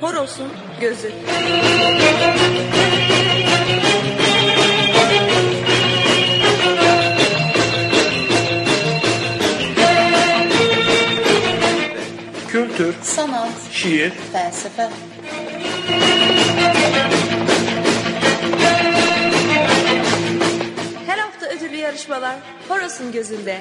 Horos'un gözü. Kültür, sanat, şiir, felsefe, yarışmalar Horos'un gözünde.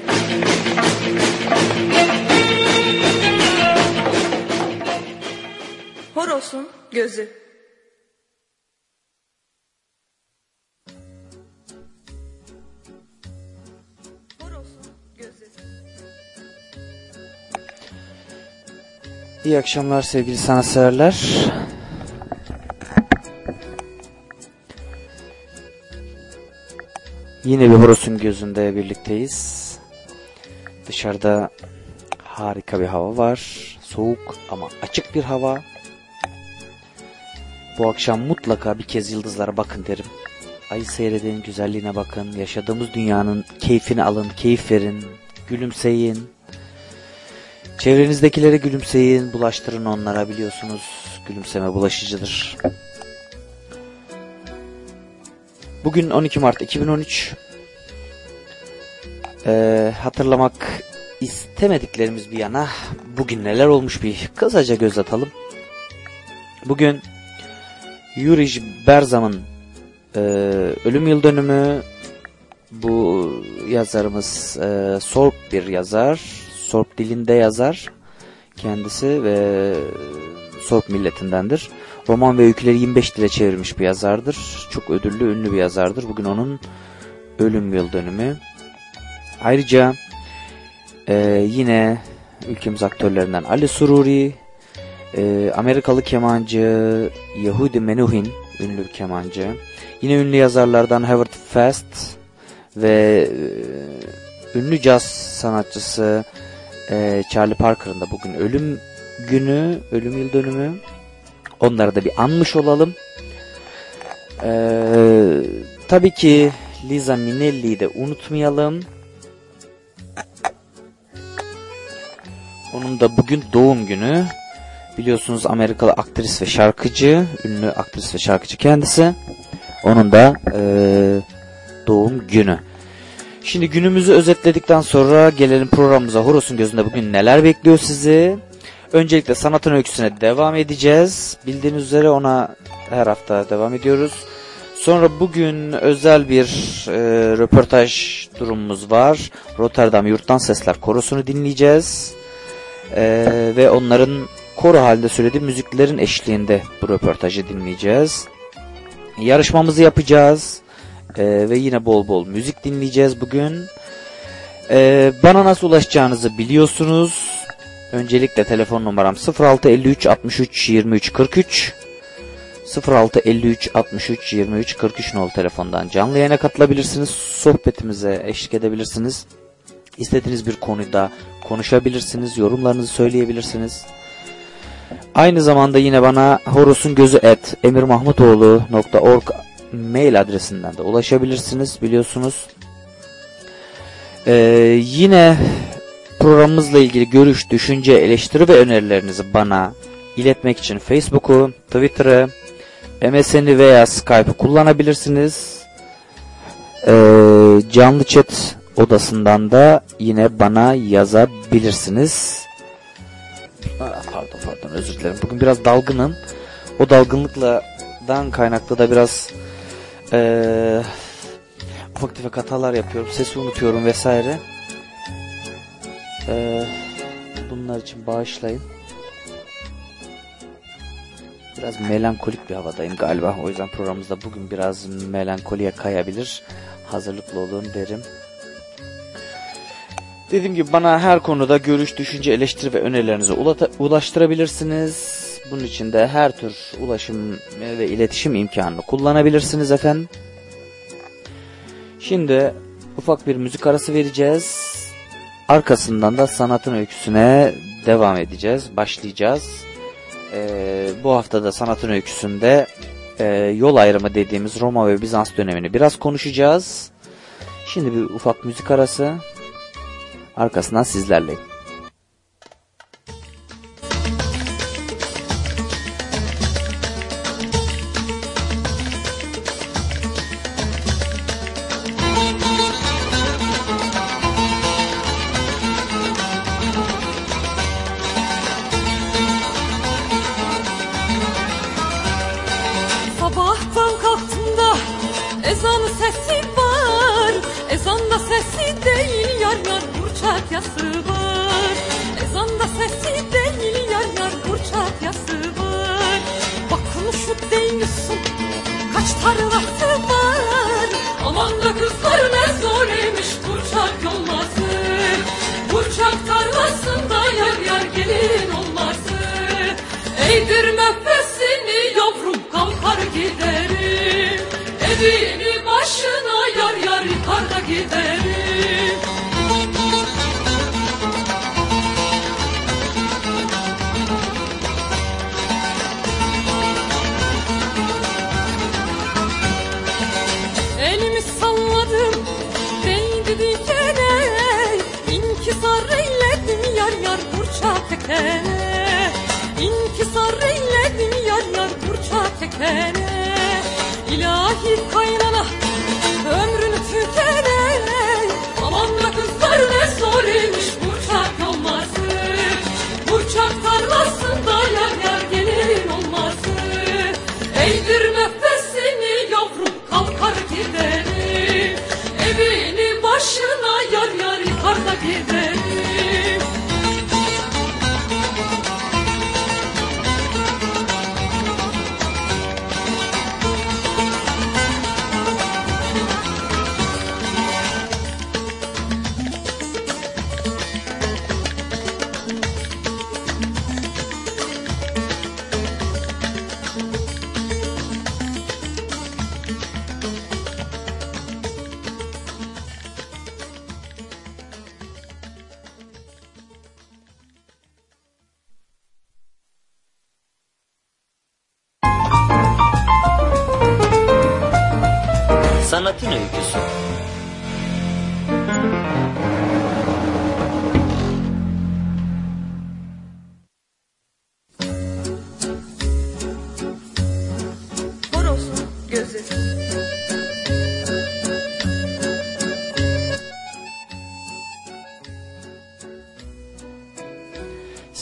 Horos'un gözü. Horos'un gözü. İyi akşamlar sevgili sanatseverler. Yine bir Horos'un gözünde birlikteyiz. Dışarıda harika bir hava var. Soğuk ama açık bir hava. Bu akşam mutlaka bir kez yıldızlara bakın derim. Ayı seyredin, güzelliğine bakın. Yaşadığımız dünyanın keyfini alın, keyif verin. Gülümseyin. Çevrenizdekilere gülümseyin, bulaştırın onlara biliyorsunuz. Gülümseme bulaşıcıdır. Bugün 12 Mart 2013. Ee, hatırlamak istemediklerimiz bir yana bugün neler olmuş bir kısaca göz atalım. Bugün Yuri Berzam'ın e, ölüm yıl dönümü. Bu yazarımız e, Sorp bir yazar. Sorp dilinde yazar kendisi ve Sorp milletindendir. Roman ve öyküleri 25 dile çevirmiş bir yazardır. Çok ödüllü, ünlü bir yazardır. Bugün onun ölüm yıl dönümü. Ayrıca e, yine ülkemiz aktörlerinden Ali Sururi, e, Amerikalı kemancı Yehudi Menuhin, ünlü bir kemancı. Yine ünlü yazarlardan Howard Fast ve e, ünlü caz sanatçısı e, Charlie Parker'ın da bugün ölüm günü, ölüm yıl dönümü. Onları da bir anmış olalım. Ee, tabii ki Liza Minnelli'yi de unutmayalım. Onun da bugün doğum günü. Biliyorsunuz Amerikalı aktris ve şarkıcı, ünlü aktris ve şarkıcı kendisi. Onun da e, doğum günü. Şimdi günümüzü özetledikten sonra gelelim programımıza. Horos'un gözünde bugün neler bekliyor sizi? Öncelikle sanatın öyküsüne devam edeceğiz. Bildiğiniz üzere ona her hafta devam ediyoruz. Sonra bugün özel bir e, röportaj durumumuz var. Rotterdam Yurttan Sesler Korosu'nu dinleyeceğiz. E, ve onların koro halinde söylediği müziklerin eşliğinde bu röportajı dinleyeceğiz. Yarışmamızı yapacağız. E, ve yine bol bol müzik dinleyeceğiz bugün. E, bana nasıl ulaşacağınızı biliyorsunuz. Öncelikle telefon numaram 0653 63 23 43 0653 63 23 43 nol telefondan canlı yayına katılabilirsiniz. Sohbetimize eşlik edebilirsiniz. İstediğiniz bir konuda konuşabilirsiniz. Yorumlarınızı söyleyebilirsiniz. Aynı zamanda yine bana horosungözü et emirmahmutoğlu.org mail adresinden de ulaşabilirsiniz biliyorsunuz. Ee, yine programımızla ilgili görüş, düşünce, eleştiri ve önerilerinizi bana iletmek için Facebook'u, Twitter'ı, MSN'i veya Skype'ı kullanabilirsiniz. Ee, canlı chat odasından da yine bana yazabilirsiniz. Pardon pardon özür dilerim. Bugün biraz dalgınım. O dalgınlıklardan kaynaklı da biraz ee, ufak tefek hatalar yapıyorum. Sesi unutuyorum vesaire. Ee, bunlar için bağışlayın. Biraz melankolik bir havadayım galiba. O yüzden programımızda bugün biraz melankoliye kayabilir. Hazırlıklı olun derim. Dediğim gibi bana her konuda görüş, düşünce, eleştiri ve önerilerinizi ulaştırabilirsiniz. Bunun için de her tür ulaşım ve iletişim imkanını kullanabilirsiniz efendim. Şimdi ufak bir müzik arası vereceğiz. Arkasından da sanatın öyküsüne devam edeceğiz, başlayacağız. Ee, bu haftada sanatın öyküsünde e, yol ayrımı dediğimiz Roma ve Bizans dönemini biraz konuşacağız. Şimdi bir ufak müzik arası. Arkasından sizlerleyim.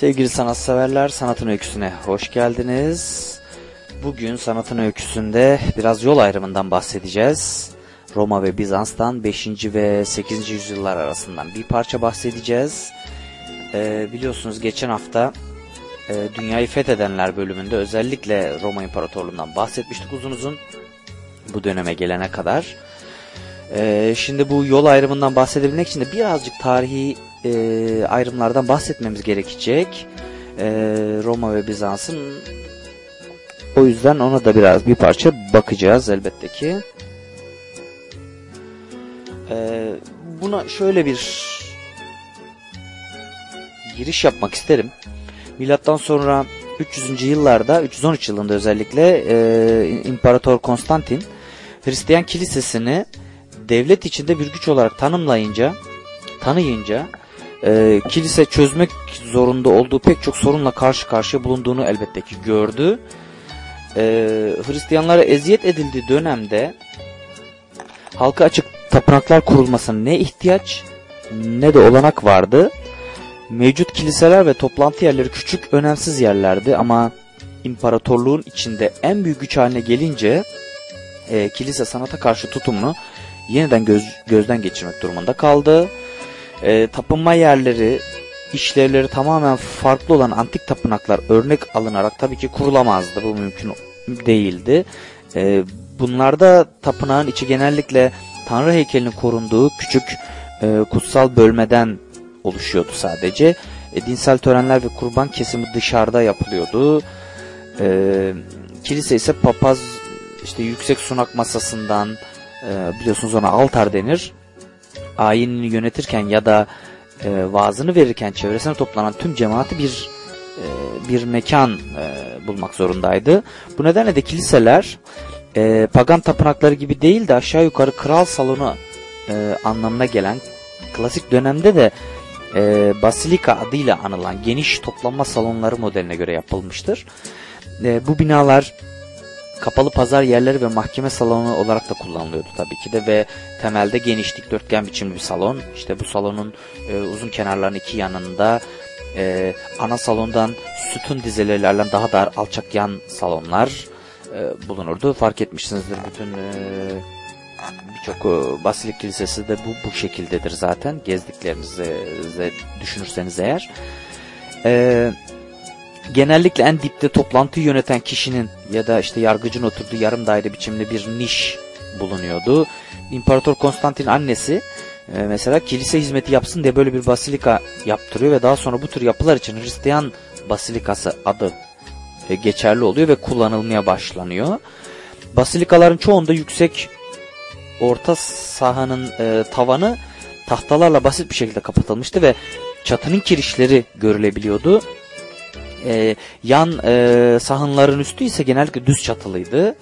Sevgili sanatseverler, Sanatın Öyküsü'ne hoş geldiniz. Bugün Sanatın Öyküsü'nde biraz yol ayrımından bahsedeceğiz. Roma ve Bizans'tan 5. ve 8. yüzyıllar arasından bir parça bahsedeceğiz. Ee, biliyorsunuz geçen hafta e, Dünyayı Fethedenler bölümünde özellikle Roma İmparatorluğu'ndan bahsetmiştik uzun uzun. Bu döneme gelene kadar. Ee, şimdi bu yol ayrımından bahsedebilmek için de birazcık tarihi e, ayrımlardan bahsetmemiz gerekecek. E, Roma ve Bizans'ın o yüzden ona da biraz bir parça bakacağız elbette ki. E, buna şöyle bir giriş yapmak isterim. Milattan sonra 300. yıllarda 313 yılında özellikle e, İmparator Konstantin Hristiyan kilisesini devlet içinde bir güç olarak tanımlayınca tanıyınca e, kilise çözmek zorunda olduğu pek çok sorunla karşı karşıya bulunduğunu elbette ki gördü. E, Hristiyanlara eziyet edildiği dönemde halka açık tapınaklar kurulmasına ne ihtiyaç ne de olanak vardı. Mevcut kiliseler ve toplantı yerleri küçük önemsiz yerlerdi ama imparatorluğun içinde en büyük güç haline gelince e, kilise sanata karşı tutumunu yeniden göz, gözden geçirmek durumunda kaldı. E, tapınma yerleri, işlevleri tamamen farklı olan antik tapınaklar örnek alınarak tabii ki kurulamazdı. Bu mümkün değildi. E, bunlarda tapınağın içi genellikle Tanrı heykelinin korunduğu küçük e, kutsal bölmeden oluşuyordu sadece. E, dinsel törenler ve kurban kesimi dışarıda yapılıyordu. E, kilise ise papaz işte yüksek sunak masasından e, biliyorsunuz ona altar denir. Ayinini yönetirken ya da e, vaazını verirken çevresine toplanan tüm cemaati bir e, bir mekan e, bulmak zorundaydı. Bu nedenle de kiliseler e, pagan tapınakları gibi değil de aşağı yukarı kral salonu e, anlamına gelen klasik dönemde de e, basilika adıyla anılan geniş toplanma salonları modeline göre yapılmıştır. E, bu binalar kapalı pazar yerleri ve mahkeme salonu olarak da kullanılıyordu tabii ki de ve temelde geniş dikdörtgen biçimli bir salon. İşte bu salonun e, uzun kenarlarının iki yanında e, ana salondan sütun dizeleriyle daha dar alçak yan salonlar e, bulunurdu. Fark etmişsinizdir bütün e, birçok e, Basilik Kilisesi de bu, bu şekildedir zaten. Gezdiklerinizi e, düşünürseniz eğer. E, genellikle en dipte toplantıyı yöneten kişinin ya da işte yargıcın oturduğu yarım daire biçimli bir niş bulunuyordu. İmparator Konstantin annesi e, mesela kilise hizmeti yapsın diye böyle bir basilika yaptırıyor ve daha sonra bu tür yapılar için Hristiyan basilikası adı e, geçerli oluyor ve kullanılmaya başlanıyor. Basilikaların çoğunda yüksek orta sahanın e, tavanı tahtalarla basit bir şekilde kapatılmıştı ve çatının kirişleri görülebiliyordu. E, yan e, sahınların üstü ise genellikle düz çatılıydı.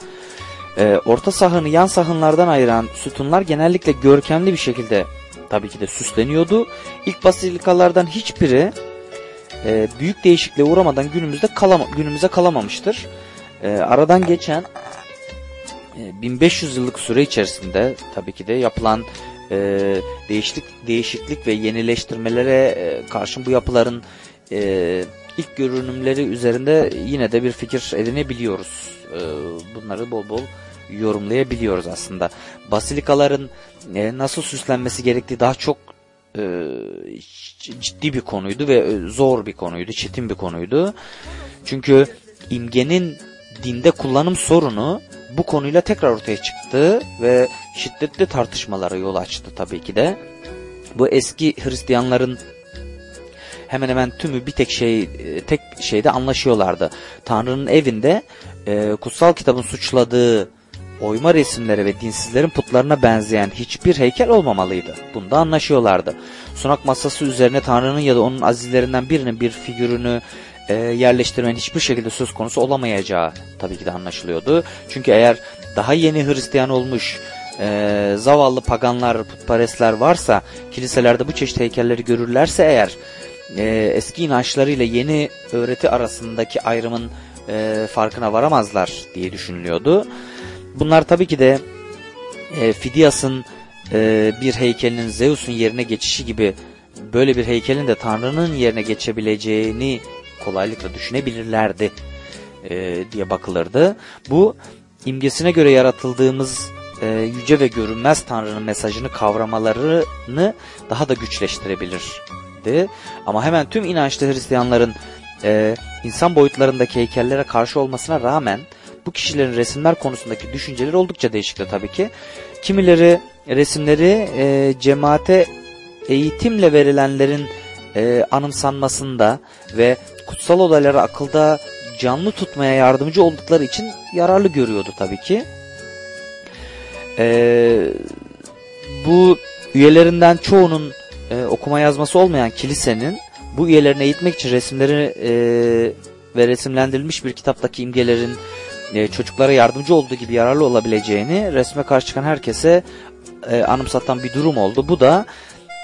E, orta sahanı yan sahınlardan ayıran sütunlar genellikle görkemli bir şekilde tabii ki de süsleniyordu. İlk basilikalardan hiçbiri e, büyük değişikliğe uğramadan günümüzde kalama, günümüze kalamamıştır. E, aradan geçen e, 1500 yıllık süre içerisinde tabii ki de yapılan e, değişiklik, değişiklik ve yenileştirmelere e, karşın bu yapıların e, ilk görünümleri üzerinde yine de bir fikir edinebiliyoruz. E, bunları bol bol yorumlayabiliyoruz aslında. Basilikaların e, nasıl süslenmesi gerektiği daha çok e, ciddi bir konuydu ve e, zor bir konuydu, çetin bir konuydu. Çünkü imgenin dinde kullanım sorunu bu konuyla tekrar ortaya çıktı ve şiddetli tartışmalara yol açtı tabii ki de. Bu eski Hristiyanların hemen hemen tümü bir tek şey tek şeyde anlaşıyorlardı. Tanrı'nın evinde e, kutsal kitabın suçladığı oyma resimlere ve dinsizlerin putlarına benzeyen hiçbir heykel olmamalıydı. Bunda anlaşıyorlardı. Sunak masası üzerine Tanrı'nın ya da onun azizlerinden birinin bir figürünü e, yerleştirmenin hiçbir şekilde söz konusu olamayacağı tabii ki de anlaşılıyordu. Çünkü eğer daha yeni Hristiyan olmuş e, zavallı paganlar, putperestler varsa kiliselerde bu çeşit heykelleri görürlerse eğer e, eski inançlarıyla yeni öğreti arasındaki ayrımın e, farkına varamazlar diye düşünülüyordu. Bunlar tabii ki de e, Fidias'ın e, bir heykelinin Zeus'un yerine geçişi gibi böyle bir heykelin de Tanrı'nın yerine geçebileceğini kolaylıkla düşünebilirlerdi e, diye bakılırdı. Bu imgesine göre yaratıldığımız e, yüce ve görünmez Tanrı'nın mesajını kavramalarını daha da güçleştirebilirdi. Ama hemen tüm inançlı Hristiyanların e, insan boyutlarındaki heykellere karşı olmasına rağmen bu kişilerin resimler konusundaki düşünceleri oldukça değişikti tabii ki. Kimileri resimleri e, cemaate eğitimle verilenlerin e, anımsanmasında ve kutsal olayları akılda canlı tutmaya yardımcı oldukları için yararlı görüyordu tabii ki. E, bu üyelerinden çoğunun e, okuma yazması olmayan kilisenin bu üyelerini eğitmek için resimleri e, ve resimlendirilmiş bir kitaptaki imgelerin e, çocuklara yardımcı olduğu gibi yararlı olabileceğini resme karşı çıkan herkese e, anımsatan bir durum oldu. Bu da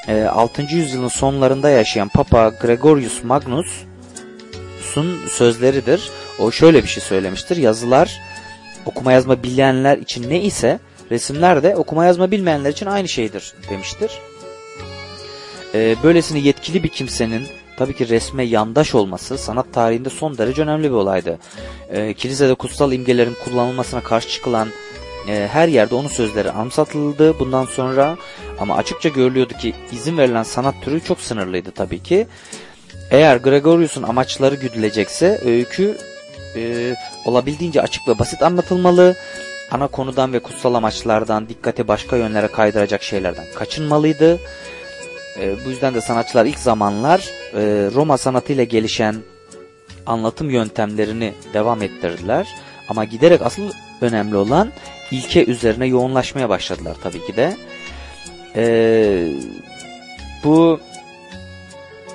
e, 6. yüzyılın sonlarında yaşayan Papa Gregorius Magnus'un sözleridir. O şöyle bir şey söylemiştir. Yazılar okuma yazma bilenler için ne ise resimler de okuma yazma bilmeyenler için aynı şeydir demiştir. E, böylesine yetkili bir kimsenin tabii ki resme yandaş olması sanat tarihinde son derece önemli bir olaydı. E, kilisede kutsal imgelerin kullanılmasına karşı çıkılan e, her yerde onun sözleri anımsatıldı bundan sonra ama açıkça görülüyordu ki izin verilen sanat türü çok sınırlıydı tabii ki. Eğer Gregorius'un amaçları güdülecekse öykü e, olabildiğince açık ve basit anlatılmalı. Ana konudan ve kutsal amaçlardan dikkate başka yönlere kaydıracak şeylerden kaçınmalıydı. E, bu yüzden de sanatçılar ilk zamanlar e, Roma sanatıyla gelişen anlatım yöntemlerini devam ettirdiler. Ama giderek asıl önemli olan ilke üzerine yoğunlaşmaya başladılar tabii ki de. E, bu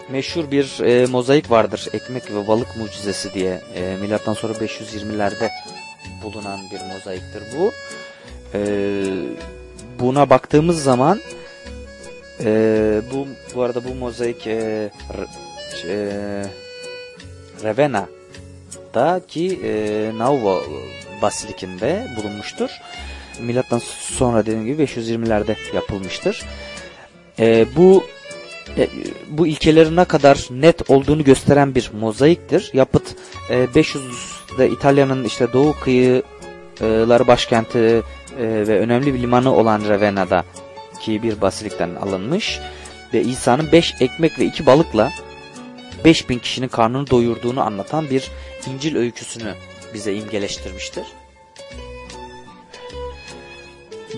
meşhur bir e, mozaik vardır. Ekmek ve balık mucizesi diye. E, milattan sonra 520'lerde bulunan bir mozaiktir bu. E, buna baktığımız zaman e, bu bu arada bu mozaik e, e, Ravena'daki e, Nauvo Basilikinde bulunmuştur. Milattan sonra dediğim gibi 520'lerde yapılmıştır. E, bu e, bu ilkelerin ne kadar net olduğunu gösteren bir mozaiktir. Yapıt e, 500'de İtalya'nın işte doğu kıyı Tanrıları başkenti e, ve önemli bir limanı olan Ravena'da ki bir basilikten alınmış ve İsa'nın 5 ekmek ve 2 balıkla 5000 kişinin karnını doyurduğunu anlatan bir İncil öyküsünü bize imgeleştirmiştir.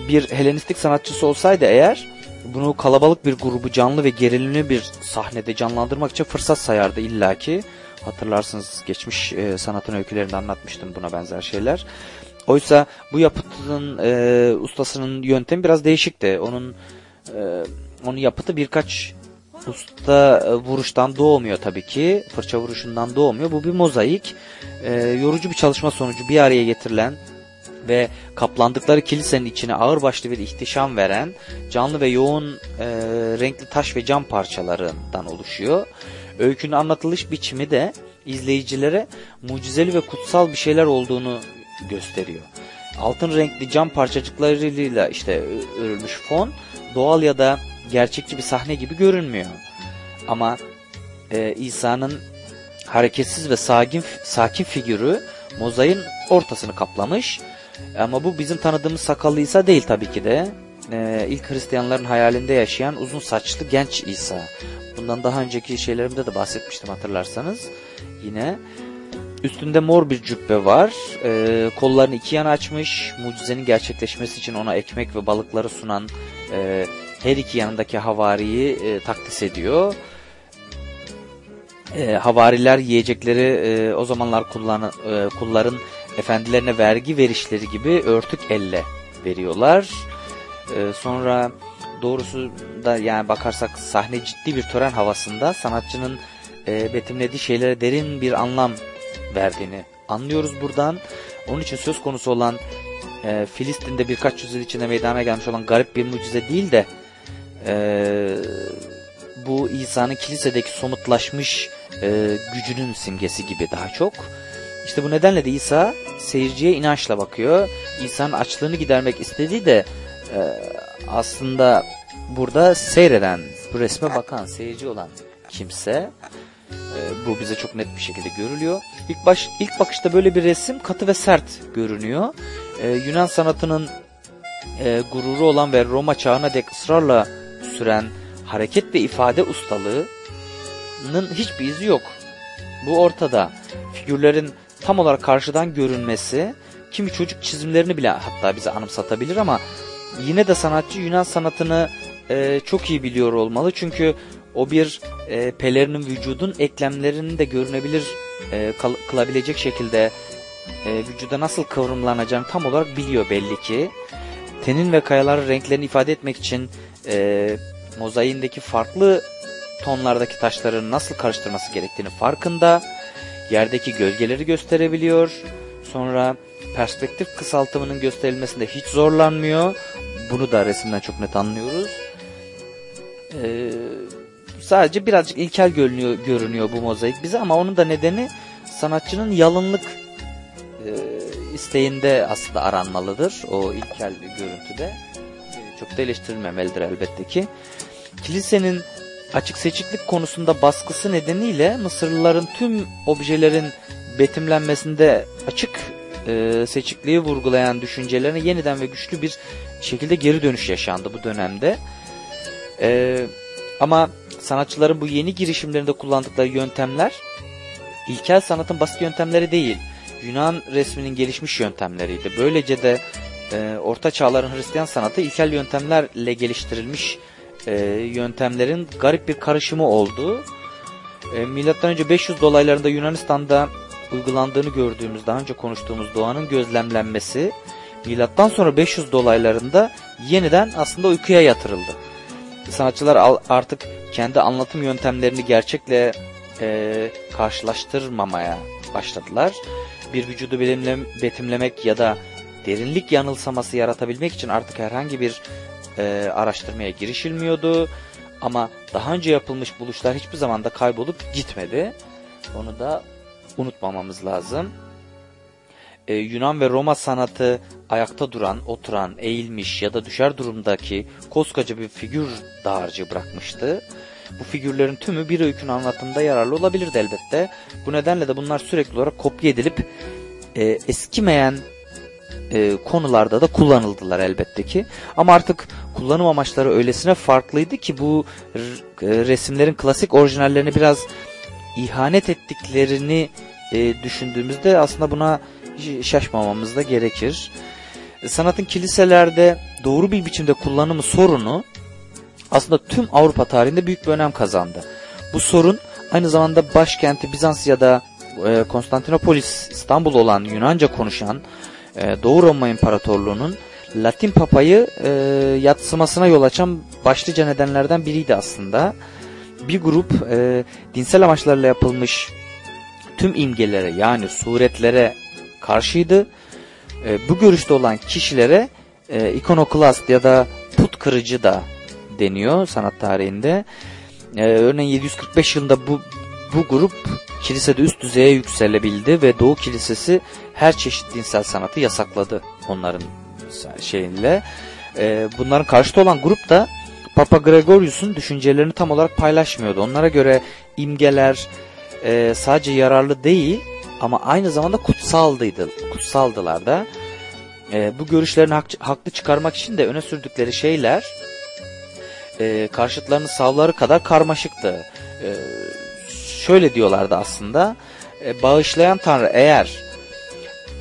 Bir Helenistik sanatçısı olsaydı eğer bunu kalabalık bir grubu canlı ve gerilimli bir sahnede canlandırmak için fırsat sayardı illaki. Hatırlarsınız geçmiş e, sanatın öykülerinde anlatmıştım buna benzer şeyler. Oysa bu yapıtın e, ustasının yöntemi biraz değişikti. Onun e, onun yapıtı birkaç usta e, vuruştan doğmuyor tabii ki. Fırça vuruşundan doğmuyor. Bu bir mozaik. E, yorucu bir çalışma sonucu bir araya getirilen ve kaplandıkları kilisenin içine ağırbaşlı bir ihtişam veren canlı ve yoğun e, renkli taş ve cam parçalarından oluşuyor. Öykünün anlatılış biçimi de izleyicilere mucizeli ve kutsal bir şeyler olduğunu gösteriyor. Altın renkli cam parçacıklarıyla işte örülmüş fon doğal ya da gerçekçi bir sahne gibi görünmüyor. Ama e, İsa'nın hareketsiz ve sakin, sakin figürü mozaiğin ortasını kaplamış. Ama bu bizim tanıdığımız sakallı İsa değil tabii ki de. Ee, ilk Hristiyanların hayalinde yaşayan uzun saçlı genç İsa. Bundan daha önceki şeylerimde de bahsetmiştim hatırlarsanız. Yine üstünde mor bir cübbe var. Ee, kollarını iki yana açmış. Mucizenin gerçekleşmesi için ona ekmek ve balıkları sunan e, her iki yanındaki havariyi e, takdis ediyor. E, havariler yiyecekleri e, o zamanlar kullan, e, kulların efendilerine vergi verişleri gibi örtük elle veriyorlar. Ee, sonra doğrusu da yani bakarsak sahne ciddi bir tören havasında sanatçının e, betimlediği şeylere derin bir anlam verdiğini anlıyoruz buradan. Onun için söz konusu olan e, Filistin'de birkaç yüzyıl içinde meydana gelmiş olan garip bir mucize değil de e, bu İsa'nın kilisedeki somutlaşmış e, gücünün simgesi gibi daha çok. İşte bu nedenle de İsa seyirciye inançla bakıyor. İsa'nın açlığını gidermek istediği de e, aslında burada seyreden, bu resme bakan, seyirci olan kimse. E, bu bize çok net bir şekilde görülüyor. İlk, baş, ilk bakışta böyle bir resim katı ve sert görünüyor. E, Yunan sanatının e, gururu olan ve Roma çağına dek ısrarla süren hareket ve ifade ustalığının hiçbir izi yok. Bu ortada. Figürlerin tam olarak karşıdan görünmesi kimi çocuk çizimlerini bile hatta bize anımsatabilir ama yine de sanatçı Yunan sanatını e, çok iyi biliyor olmalı. Çünkü o bir e, pelerinin vücudun eklemlerinin de görünebilir e, kılabilecek şekilde e, vücuda nasıl kıvrımlanacağını tam olarak biliyor belli ki. Tenin ve kayaların renklerini ifade etmek için e, mozaiğindeki farklı tonlardaki taşların nasıl karıştırması gerektiğini farkında yerdeki gölgeleri gösterebiliyor. Sonra perspektif kısaltımının gösterilmesinde hiç zorlanmıyor. Bunu da resimden çok net anlıyoruz. Ee, sadece birazcık ilkel görünüyor, görünüyor bu mozaik bize ama onun da nedeni sanatçının yalınlık e, isteğinde aslında aranmalıdır. O ilkel görüntüde. E, çok da eleştirilmemelidir elbette ki. Kilisenin açık seçiklik konusunda baskısı nedeniyle Mısırlıların tüm objelerin betimlenmesinde açık e, seçikliği vurgulayan düşüncelerine yeniden ve güçlü bir şekilde geri dönüş yaşandı bu dönemde. E, ama sanatçıların bu yeni girişimlerinde kullandıkları yöntemler ilkel sanatın basit yöntemleri değil. Yunan resminin gelişmiş yöntemleriydi. Böylece de e, Orta Çağların Hristiyan sanatı ilkel yöntemlerle geliştirilmiş e, yöntemlerin garip bir karışımı oldu. E, Milattan önce 500 dolaylarında Yunanistan'da uygulandığını gördüğümüz, daha önce konuştuğumuz doğanın gözlemlenmesi milattan sonra 500 dolaylarında yeniden aslında uykuya yatırıldı. Sanatçılar artık kendi anlatım yöntemlerini gerçekle e, karşılaştırmamaya başladılar. Bir vücudu betimlemek ya da derinlik yanılsaması yaratabilmek için artık herhangi bir e, araştırmaya girişilmiyordu. Ama daha önce yapılmış buluşlar hiçbir zaman da kaybolup gitmedi. Onu da unutmamamız lazım. Ee, Yunan ve Roma sanatı ayakta duran, oturan, eğilmiş ya da düşer durumdaki koskoca bir figür dağarcığı bırakmıştı. Bu figürlerin tümü bir öykünün anlatımında yararlı olabilirdi elbette. Bu nedenle de bunlar sürekli olarak kopya edilip e, eskimeyen e, konularda da kullanıldılar elbette ki. Ama artık kullanım amaçları öylesine farklıydı ki bu e, resimlerin klasik orijinallerine biraz ihanet ettiklerini e, düşündüğümüzde aslında buna şaşmamamız da gerekir. Sanatın kiliselerde doğru bir biçimde kullanımı sorunu aslında tüm Avrupa tarihinde büyük bir önem kazandı. Bu sorun aynı zamanda başkenti Bizans ya da e, Konstantinopolis İstanbul olan Yunanca konuşan e, Doğu Roma İmparatorluğu'nun Latin papayı e, yatsımasına yol açan başlıca nedenlerden biriydi aslında. Bir grup e, dinsel amaçlarla yapılmış tüm imgelere yani suretlere karşıydı. E, bu görüşte olan kişilere e, ikonoklast ya da put kırıcı da deniyor sanat tarihinde. E, örneğin 745 yılında bu bu grup kilisede üst düzeye yükselebildi ve Doğu Kilisesi her çeşit dinsel sanatı yasakladı onların şeyinle. E, bunların karşıtı olan grup da Papa Gregorius'un düşüncelerini tam olarak paylaşmıyordu. Onlara göre imgeler e, sadece yararlı değil ama aynı zamanda kutsaldıydı, kutsaldılar da. E, bu görüşlerini hak, haklı çıkarmak için de öne sürdükleri şeyler e, karşıtlarının savları kadar karmaşıktı. E, şöyle diyorlardı aslında, e, bağışlayan Tanrı eğer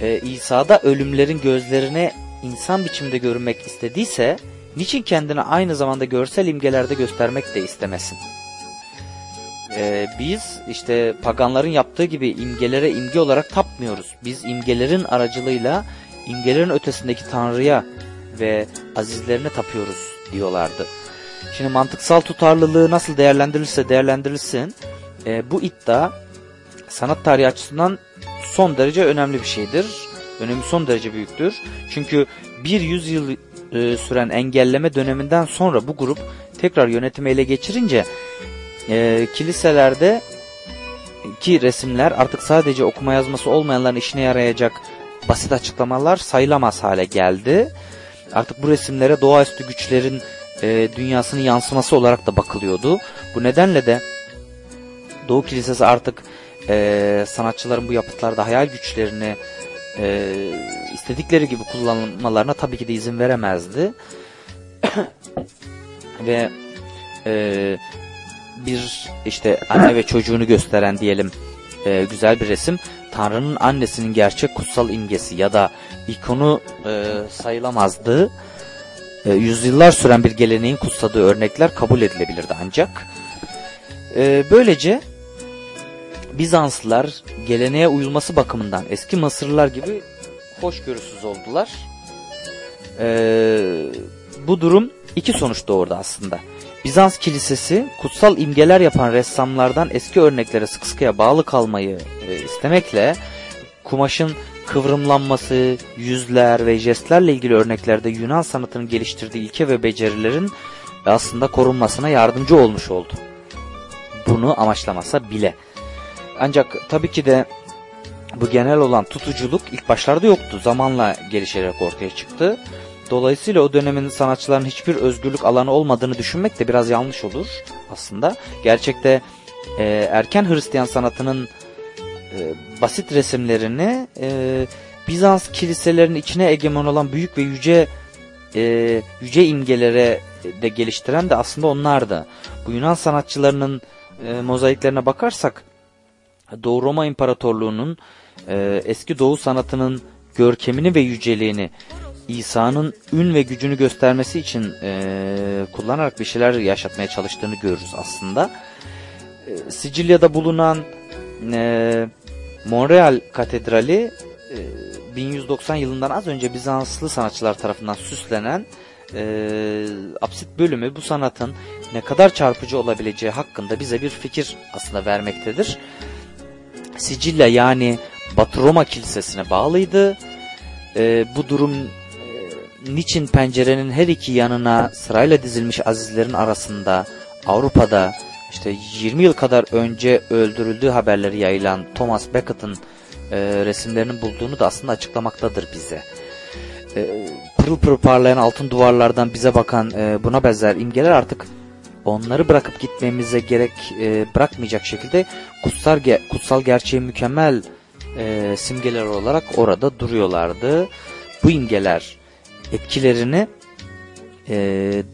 e, İsa'da ölümlerin gözlerine insan biçimde görünmek istediyse, niçin kendini aynı zamanda görsel imgelerde göstermek de istemesin? Ee, biz işte paganların yaptığı gibi imgelere imge olarak tapmıyoruz. Biz imgelerin aracılığıyla imgelerin ötesindeki Tanrı'ya ve azizlerine tapıyoruz diyorlardı. Şimdi mantıksal tutarlılığı nasıl değerlendirilirse değerlendirilsin e, bu iddia sanat tarihi açısından son derece önemli bir şeydir. Önemi son derece büyüktür. Çünkü bir yüzyıl e, süren engelleme döneminden sonra bu grup tekrar yönetimi ele geçirince e, kiliselerde ki resimler artık sadece okuma yazması olmayanların işine yarayacak basit açıklamalar sayılamaz hale geldi. Artık bu resimlere doğaüstü güçlerin e, dünyasının yansıması olarak da bakılıyordu. Bu nedenle de Doğu Kilisesi artık e, sanatçıların bu yapıtlarda hayal güçlerini e, istedikleri gibi kullanmalarına tabii ki de izin veremezdi. Ve e, bir işte anne ve çocuğunu gösteren diyelim e, güzel bir resim Tanrı'nın annesinin gerçek kutsal imgesi ya da ikonu e, sayılamazdı. E, yüzyıllar süren bir geleneğin kutsadığı örnekler kabul edilebilirdi ancak. E, böylece Bizanslılar geleneğe uyulması bakımından eski Mısırlılar gibi hoşgörüsüz oldular. E, bu durum iki sonuç doğurdu aslında. Bizans kilisesi kutsal imgeler yapan ressamlardan eski örneklere sık sıkıya bağlı kalmayı e, istemekle kumaşın kıvrımlanması, yüzler ve jestlerle ilgili örneklerde Yunan sanatının geliştirdiği ilke ve becerilerin aslında korunmasına yardımcı olmuş oldu. Bunu amaçlamasa bile. Ancak tabii ki de bu genel olan tutuculuk ilk başlarda yoktu. Zamanla gelişerek ortaya çıktı. Dolayısıyla o dönemin sanatçıların hiçbir özgürlük alanı olmadığını düşünmek de biraz yanlış olur aslında. Gerçekte e, erken Hristiyan sanatının e, basit resimlerini e, Bizans kiliselerinin içine egemen olan büyük ve yüce e, yüce imgelere de geliştiren de aslında onlardı. Bu Yunan sanatçılarının e, mozaiklerine bakarsak Doğu Roma İmparatorluğu'nun e, eski Doğu sanatının görkemini ve yüceliğini İsa'nın ün ve gücünü göstermesi için e, kullanarak bir şeyler yaşatmaya çalıştığını görürüz aslında. E, Sicilya'da bulunan e, Montreal Katedrali e, 1190 yılından az önce Bizanslı sanatçılar tarafından süslenen e, apsit bölümü bu sanatın ne kadar çarpıcı olabileceği hakkında bize bir fikir aslında vermektedir. Sicilya yani Batı Roma Kilisesi'ne bağlıydı. E, bu durum niçin pencerenin her iki yanına sırayla dizilmiş azizlerin arasında Avrupa'da işte 20 yıl kadar önce öldürüldüğü haberleri yayılan Thomas Beckett'ın e, resimlerini bulduğunu da aslında açıklamaktadır bize. E, pırıl pırıl parlayan altın duvarlardan bize bakan e, buna benzer imgeler artık onları bırakıp gitmemize gerek e, bırakmayacak şekilde kutsal, kutsal gerçeği mükemmel e, simgeler olarak orada duruyorlardı. bu imgeler etkilerini e,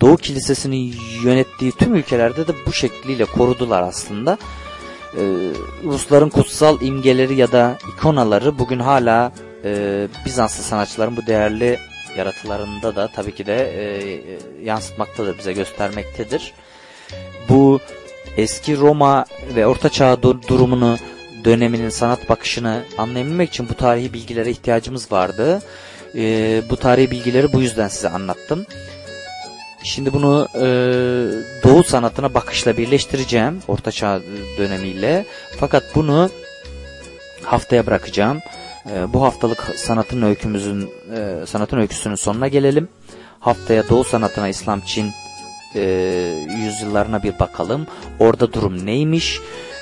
Doğu Kilisesi'nin yönettiği tüm ülkelerde de bu şekliyle korudular aslında. E, Rusların kutsal imgeleri ya da ikonaları bugün hala e, Bizanslı sanatçıların bu değerli yaratılarında da tabii ki de e, yansıtmaktadır, bize göstermektedir. Bu eski Roma ve Orta Çağ dur- durumunu, döneminin sanat bakışını anlayabilmek için bu tarihi bilgilere ihtiyacımız vardı. E, bu tarihi bilgileri bu yüzden size anlattım. Şimdi bunu e, Doğu sanatına bakışla birleştireceğim Orta Çağ dönemiyle. Fakat bunu haftaya bırakacağım. E, bu haftalık sanatın öykümüzün e, sanatın öyküsünün sonuna gelelim. Haftaya Doğu sanatına İslam Çin e, yüzyıllarına bir bakalım. Orada durum neymiş?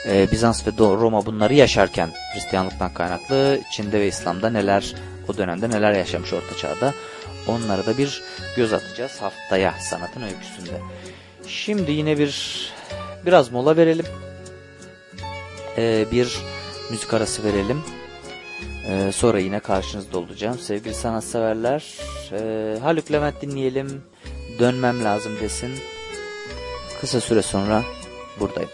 E, Bizans ve Roma bunları yaşarken Hristiyanlıktan kaynaklı Çin'de ve İslam'da neler o dönemde neler yaşamış Orta Çağ'da onlara da bir göz atacağız haftaya sanatın öyküsünde. Şimdi yine bir biraz mola verelim. E, bir müzik arası verelim. E, sonra yine karşınızda olacağım. Sevgili sanatseverler e, Haluk Levent dinleyelim. Dönmem lazım desin. Kısa süre sonra buradayım.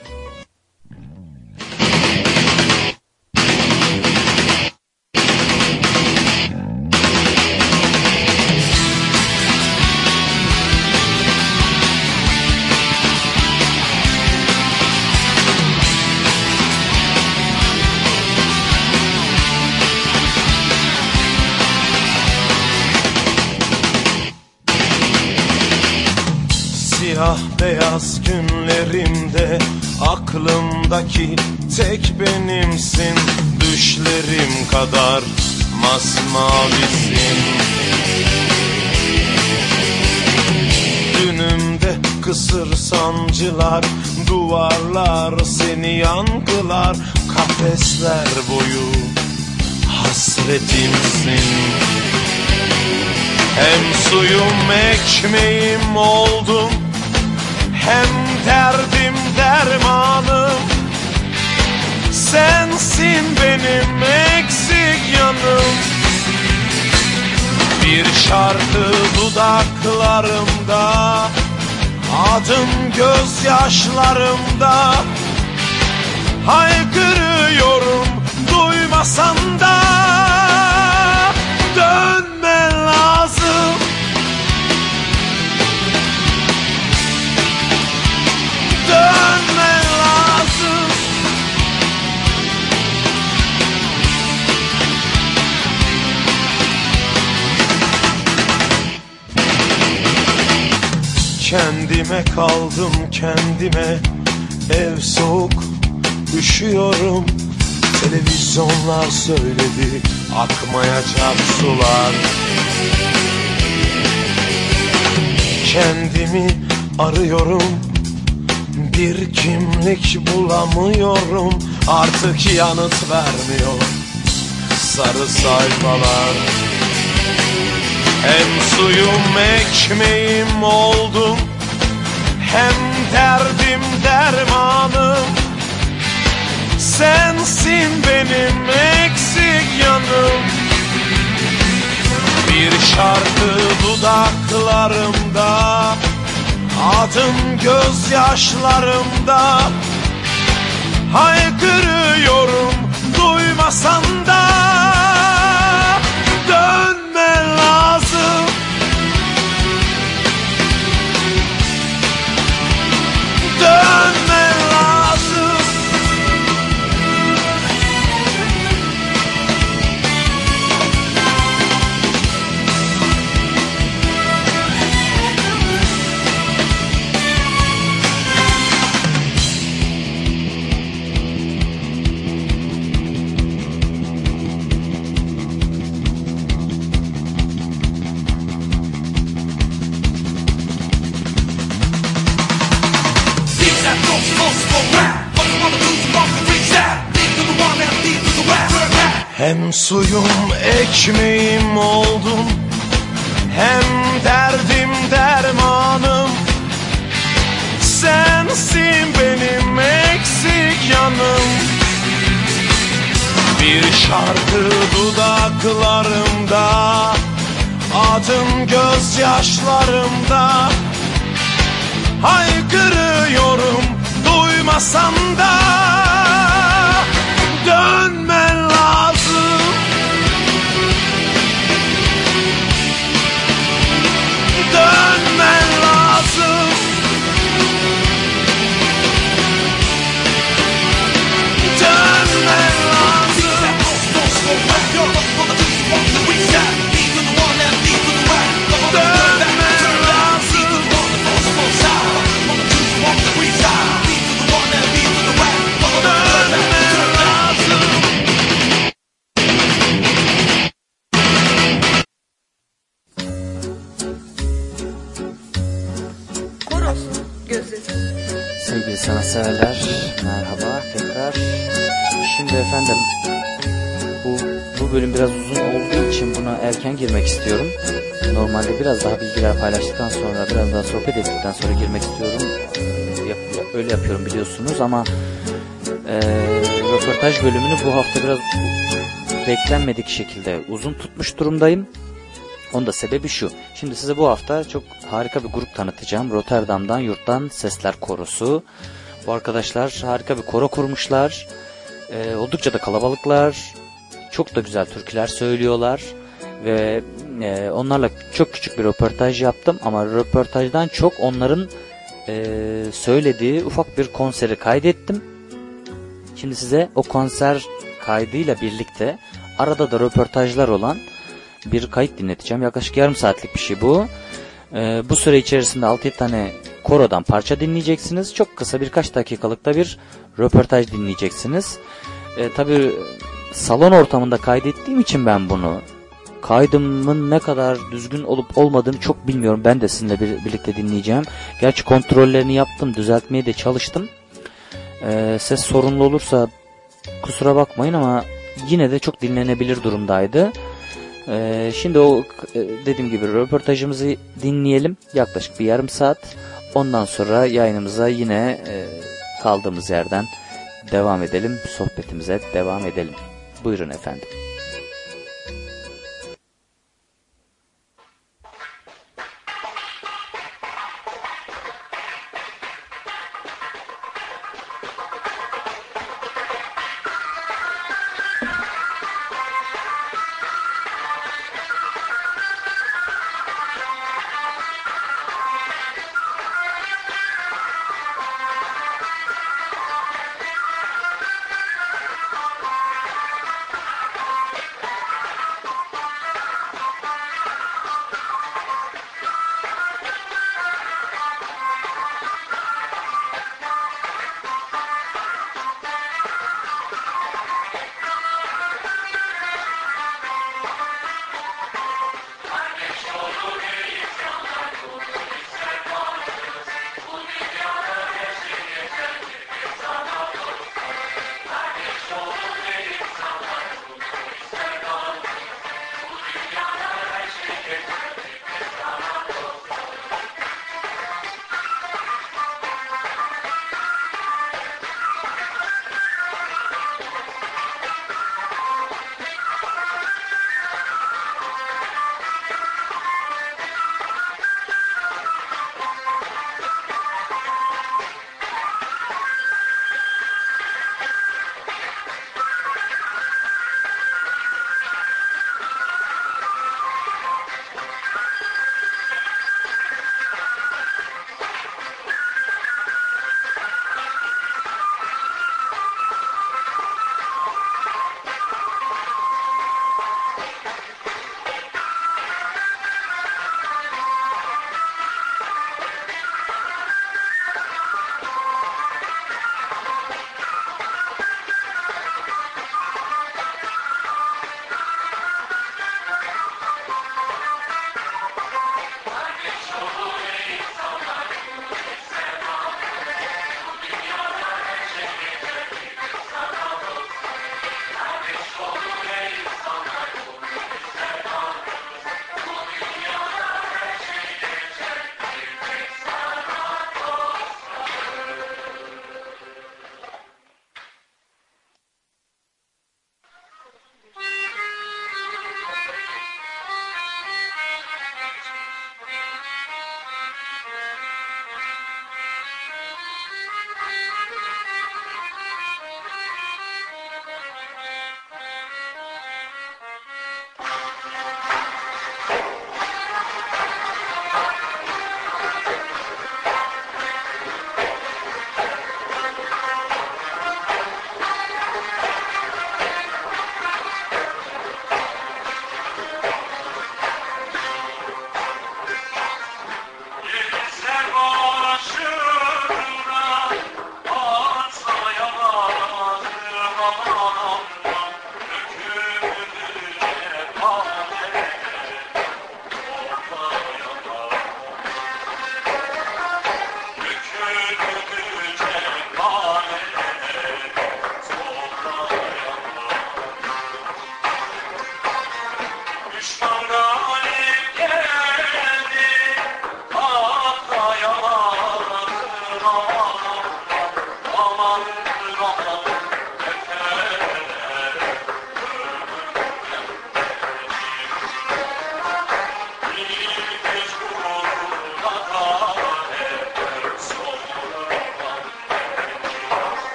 Masmavisin Dünümde kısır sancılar Duvarlar seni yankılar Kafesler boyu hasretimsin. Hem suyum ekmeğim oldum Hem derdim dermanım. Sensin benim eksik yanım Bir şarkı dudaklarımda Adın gözyaşlarımda. Haykırıyorum duymasan da Dönme lazım. Dönme Kendime kaldım kendime. Ev soğuk üşüyorum. Televizyonlar söyledi akmayacak sular. Kendimi arıyorum bir kimlik bulamıyorum. Artık yanıt vermiyor sarı sayfalar Hem suyum ekmeğim oldum Hem derdim dermanım. Sensin benim eksik yanım. Bir şarkı dudaklarımda Adın gözyaşlarımda. Haykırıyorum duymasan da Dönme lazım. Dönme Hem suyum ekmeğim oldum. Hem derdim dermanım. Sensin benim eksik yanım. Bir şarkı dudaklarımda Adın gözyaşlarımda. Haykırıyorum duymasan da. Dönmen biraz daha bilgiler paylaştıktan sonra, biraz daha sohbet ettikten sonra girmek istiyorum. Yap, öyle yapıyorum biliyorsunuz ama e, röportaj bölümünü bu hafta biraz beklenmedik şekilde uzun tutmuş durumdayım. Onun da sebebi şu. Şimdi size bu hafta çok harika bir grup tanıtacağım. Rotterdam'dan Yurttan Sesler Korosu. Bu arkadaşlar harika bir koro kurmuşlar. Ee, oldukça da kalabalıklar. Çok da güzel türküler söylüyorlar. Ve e, onlarla çok küçük bir röportaj yaptım. Ama röportajdan çok onların e, söylediği ufak bir konseri kaydettim. Şimdi size o konser kaydıyla birlikte arada da röportajlar olan bir kayıt dinleteceğim. Yaklaşık yarım saatlik bir şey bu. Ee, bu süre içerisinde 6-7 tane korodan parça dinleyeceksiniz. Çok kısa birkaç dakikalık da bir röportaj dinleyeceksiniz. Ee, Tabi salon ortamında kaydettiğim için ben bunu kaydımın ne kadar düzgün olup olmadığını çok bilmiyorum. Ben de sizinle bir- birlikte dinleyeceğim. Gerçi kontrollerini yaptım, düzeltmeye de çalıştım. Ee, ses sorunlu olursa kusura bakmayın ama yine de çok dinlenebilir durumdaydı. Ee, şimdi o e, dediğim gibi röportajımızı dinleyelim. Yaklaşık bir yarım saat. Ondan sonra yayınımıza yine e, kaldığımız yerden devam edelim. Sohbetimize devam edelim. Buyurun efendim.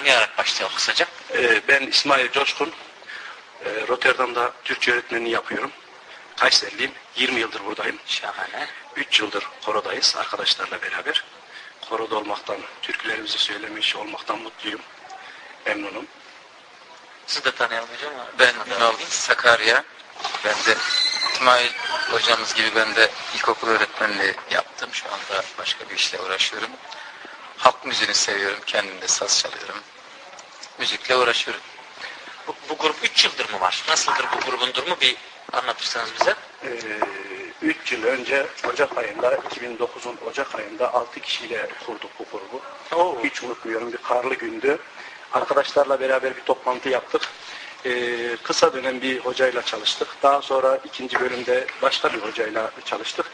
Tanıyarak başlayalım kısaca. Ee, Ben İsmail Coşkun. Ee, Rotterdam'da Türkçe öğretmenliği yapıyorum. Kayserliyim. 20 yıldır buradayım. Şahane. 3 yıldır korodayız arkadaşlarla beraber. Koroda olmaktan, türkülerimizi söylemiş olmaktan mutluyum. Memnunum. Siz de tanıyalım hocam. Ben Ünal Sakarya. Ben de İsmail hocamız gibi ben de ilkokul öğretmenliği yaptım. Şu anda başka bir işle uğraşıyorum. Halk müziğini seviyorum. Kendim de saz çalıyorum. Müzikle uğraşıyorum. Bu, bu grup 3 yıldır mı var? Nasıldır bu grubun durumu? Bir anlatırsanız bize. 3 yıl önce Ocak ayında, 2009'un Ocak ayında 6 kişiyle kurduk bu grubu. Oo. Hiç unutmuyorum bir karlı gündü. Arkadaşlarla beraber bir toplantı yaptık. Ee, kısa dönem bir hocayla çalıştık. Daha sonra ikinci bölümde başka bir hocayla çalıştık.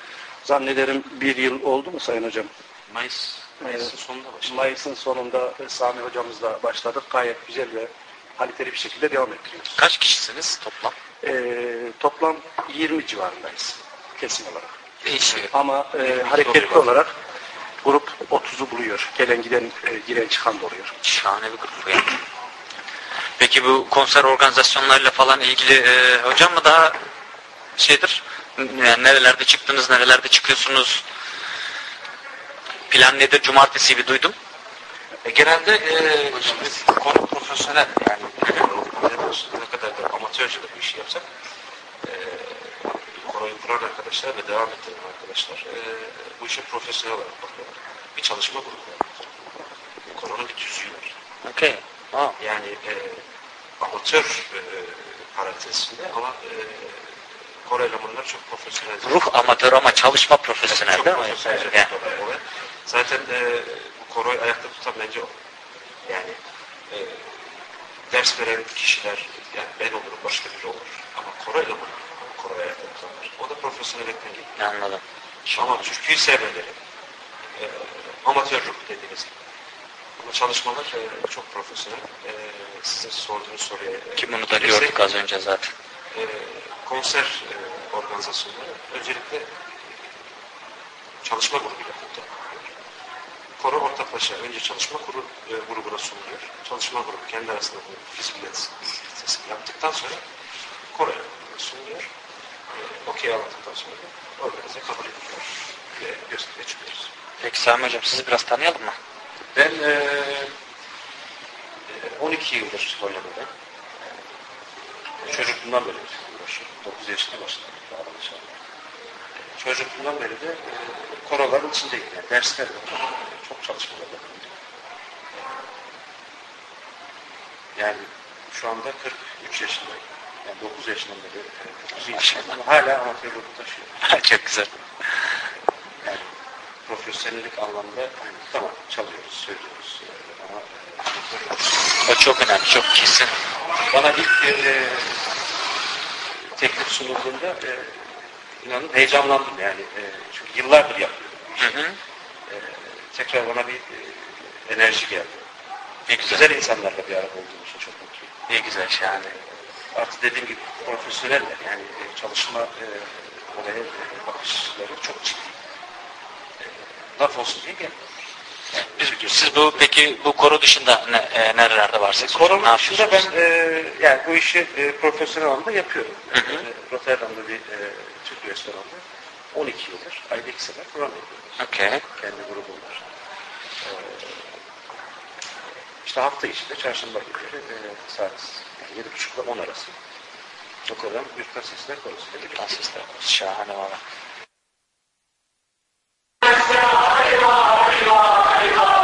Zannederim bir yıl oldu mu Sayın Hocam? Mayıs, Mayıs'ın sonunda başladı. Mayıs'ın sonunda Sami hocamızla başladık. Gayet güzel ve kaliteli bir şekilde devam ettiriyoruz. Kaç kişisiniz toplam? Ee, toplam 20 civarındayız kesin olarak. Değişiyor. Ama e, hareketli olarak grup 30'u buluyor. Gelen giden e, giren çıkan da oluyor. Şahane bir grup yani. Peki bu konser organizasyonlarıyla falan ilgili e, hocam mı daha şeydir? Yani nerelerde çıktınız, nerelerde çıkıyorsunuz? Plan nedir? Cumartesi bir duydum. E, genelde e, şimdi konu profesyonel yani ne kadar da amatörce de bu işi yapsak e, koroyu kuran arkadaşlar ve devam ettiren arkadaşlar e, bu işe profesyonel olarak bakıyorlar. Bir çalışma grubu. Konunun bir tüzüğü var. Okey. Aa, Yani e, amatör e, parantezinde ama e, koro elemanları çok profesyonel. ruh amatör ama çalışma profesyonel Çok değil mi? profesyonel Yani. Zaten e, bu koroyu ayakta tutan bence o. Yani e, ders veren kişiler, yani ben olurum, başka biri olur. Ama koro elemanı, koroyu ayakta tutanlar. O da profesyonellikten geliyor. Anladım. Ama türküyü sevmeleri, e, amatör ruh dediğiniz gibi. Ama çalışmalar e, çok profesyonel. E, sizin sorduğunuz soruya e, Ki bunu da gördük az önce zaten. e, konser e, organizasyonları öncelikle çalışma grubuyla kurtarılıyor. Koro ortaklaşa önce çalışma kuru, e, grubuna sunuluyor. Çalışma grubu kendi arasında bu fizibilitesi yaptıktan sonra elemanlarına sunuluyor. E, okey aldıktan sonra da organize kabul ediliyor. Ve gösteriye çıkıyoruz. Peki Sami Hocam sizi biraz tanıyalım mı? Ben e, e, 12 yıldır Hollanda'da. E, Çocukluğumdan beri uğraşıyorum. 9 yaşında başladım. daha. E, Çocukluğumdan beri de e, koroların içindeyim. Yani derslerde e, çok çalışmalarda bulundum. E, Yani şu anda 43 yaşındayım. Yani 9 yaşından beri e, 9 yaşındayım ama hala amatör grubu taşıyorum. Çok güzel. Yani profesyonellik anlamda yani, tamam çalıyoruz, söylüyoruz e, ama e, O çok önemli, çok kesin. bana ilk e, teklif sunulduğunda e, inanın heyecanlandım yani e, çünkü yıllardır yapıyorum. Hı hı. E, tekrar bana bir e, enerji geldi. Ne güzel. Güzel insanlarla bir arada olduğum için çok mutluyum. Ne güzel şahane. Artık dediğim gibi profesyoneller yani e, çalışma e, olaya e, bakışları çok ciddi. E, laf olsun diye gelmiyor. Biz, siz bu peki bu koro dışında ne, e, nerelerde varsınız? Ne dışında ben e, yani bu işi e, profesyonel anlamda yapıyorum. Hı hı. E, Rotterdam'da bir e, Türk restoranında 12 yıldır ayda iki sefer program yapıyoruz. Okey. Kendi grubum var. E, işte hafta içinde çarşamba günleri e, saat yani 7.30 ile 10 arası Rotterdam Ürkan Sesler Korosu'yla birlikte. Asistler. Şahane valla. Hayır olsa hayır,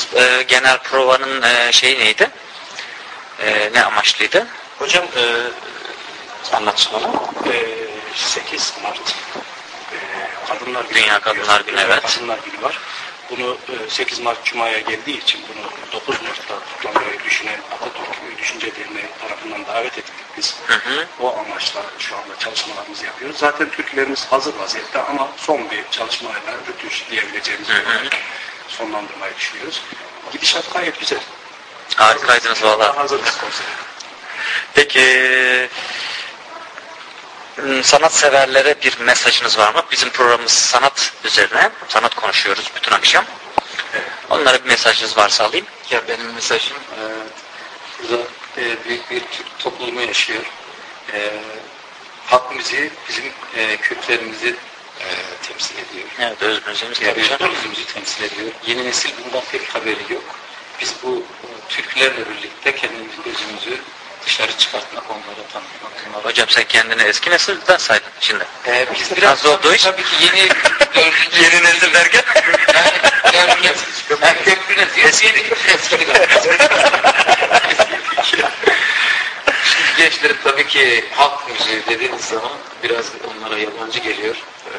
yaptığınız e, genel provanın e, şeyi neydi? E, ne amaçlıydı? Hocam e, anlatsın ona. E, 8 Mart e, Kadınlar Günü. Dünya Kadınlar Günü, evet. Kadınlar Günü var. Bunu e, 8 Mart Cuma'ya geldiği için bunu 9 Mart'ta kutlamayı düşünen Atatürk Düşünce Derneği tarafından davet ettik biz. Hı hı. O amaçla şu anda çalışmalarımızı yapıyoruz. Zaten türkülerimiz hazır vaziyette ama son bir çalışmayla rütüş diyebileceğimiz olarak sonlandırmayı düşünüyoruz. Gidişat gayet güzel. Harikaydınız valla. Hazırız konsere. Peki m, sanat severlere bir mesajınız var mı? Bizim programımız sanat üzerine. Sanat konuşuyoruz bütün akşam. Onlara bir mesajınız varsa alayım. Ya benim mesajım e, burada e, büyük bir Türk toplumu yaşıyor. E, halk müziği bizim e, kültürlerimizi e, temsil ediyor. Evet öz müziğimiz Yani tabii özümüzü temsil ediyor. Yeni nesil bundan pek haberi yok. Biz bu e, Türklerle birlikte kendimizin özümüzü dışarı çıkartmak, onlara tanıtmak. Onlara... Hocam sen kendini eski nesilden saydın şimdi. Ee, biz biraz Nasıl oldu tabii, ki yeni dördüncü Yeni nesil derken? yani dördüncü nesil. Yani köprü nesil. Eski eski Şimdi gençlerin tabii ki halk müziği dediğiniz zaman biraz onlara yabancı geliyor. Ee,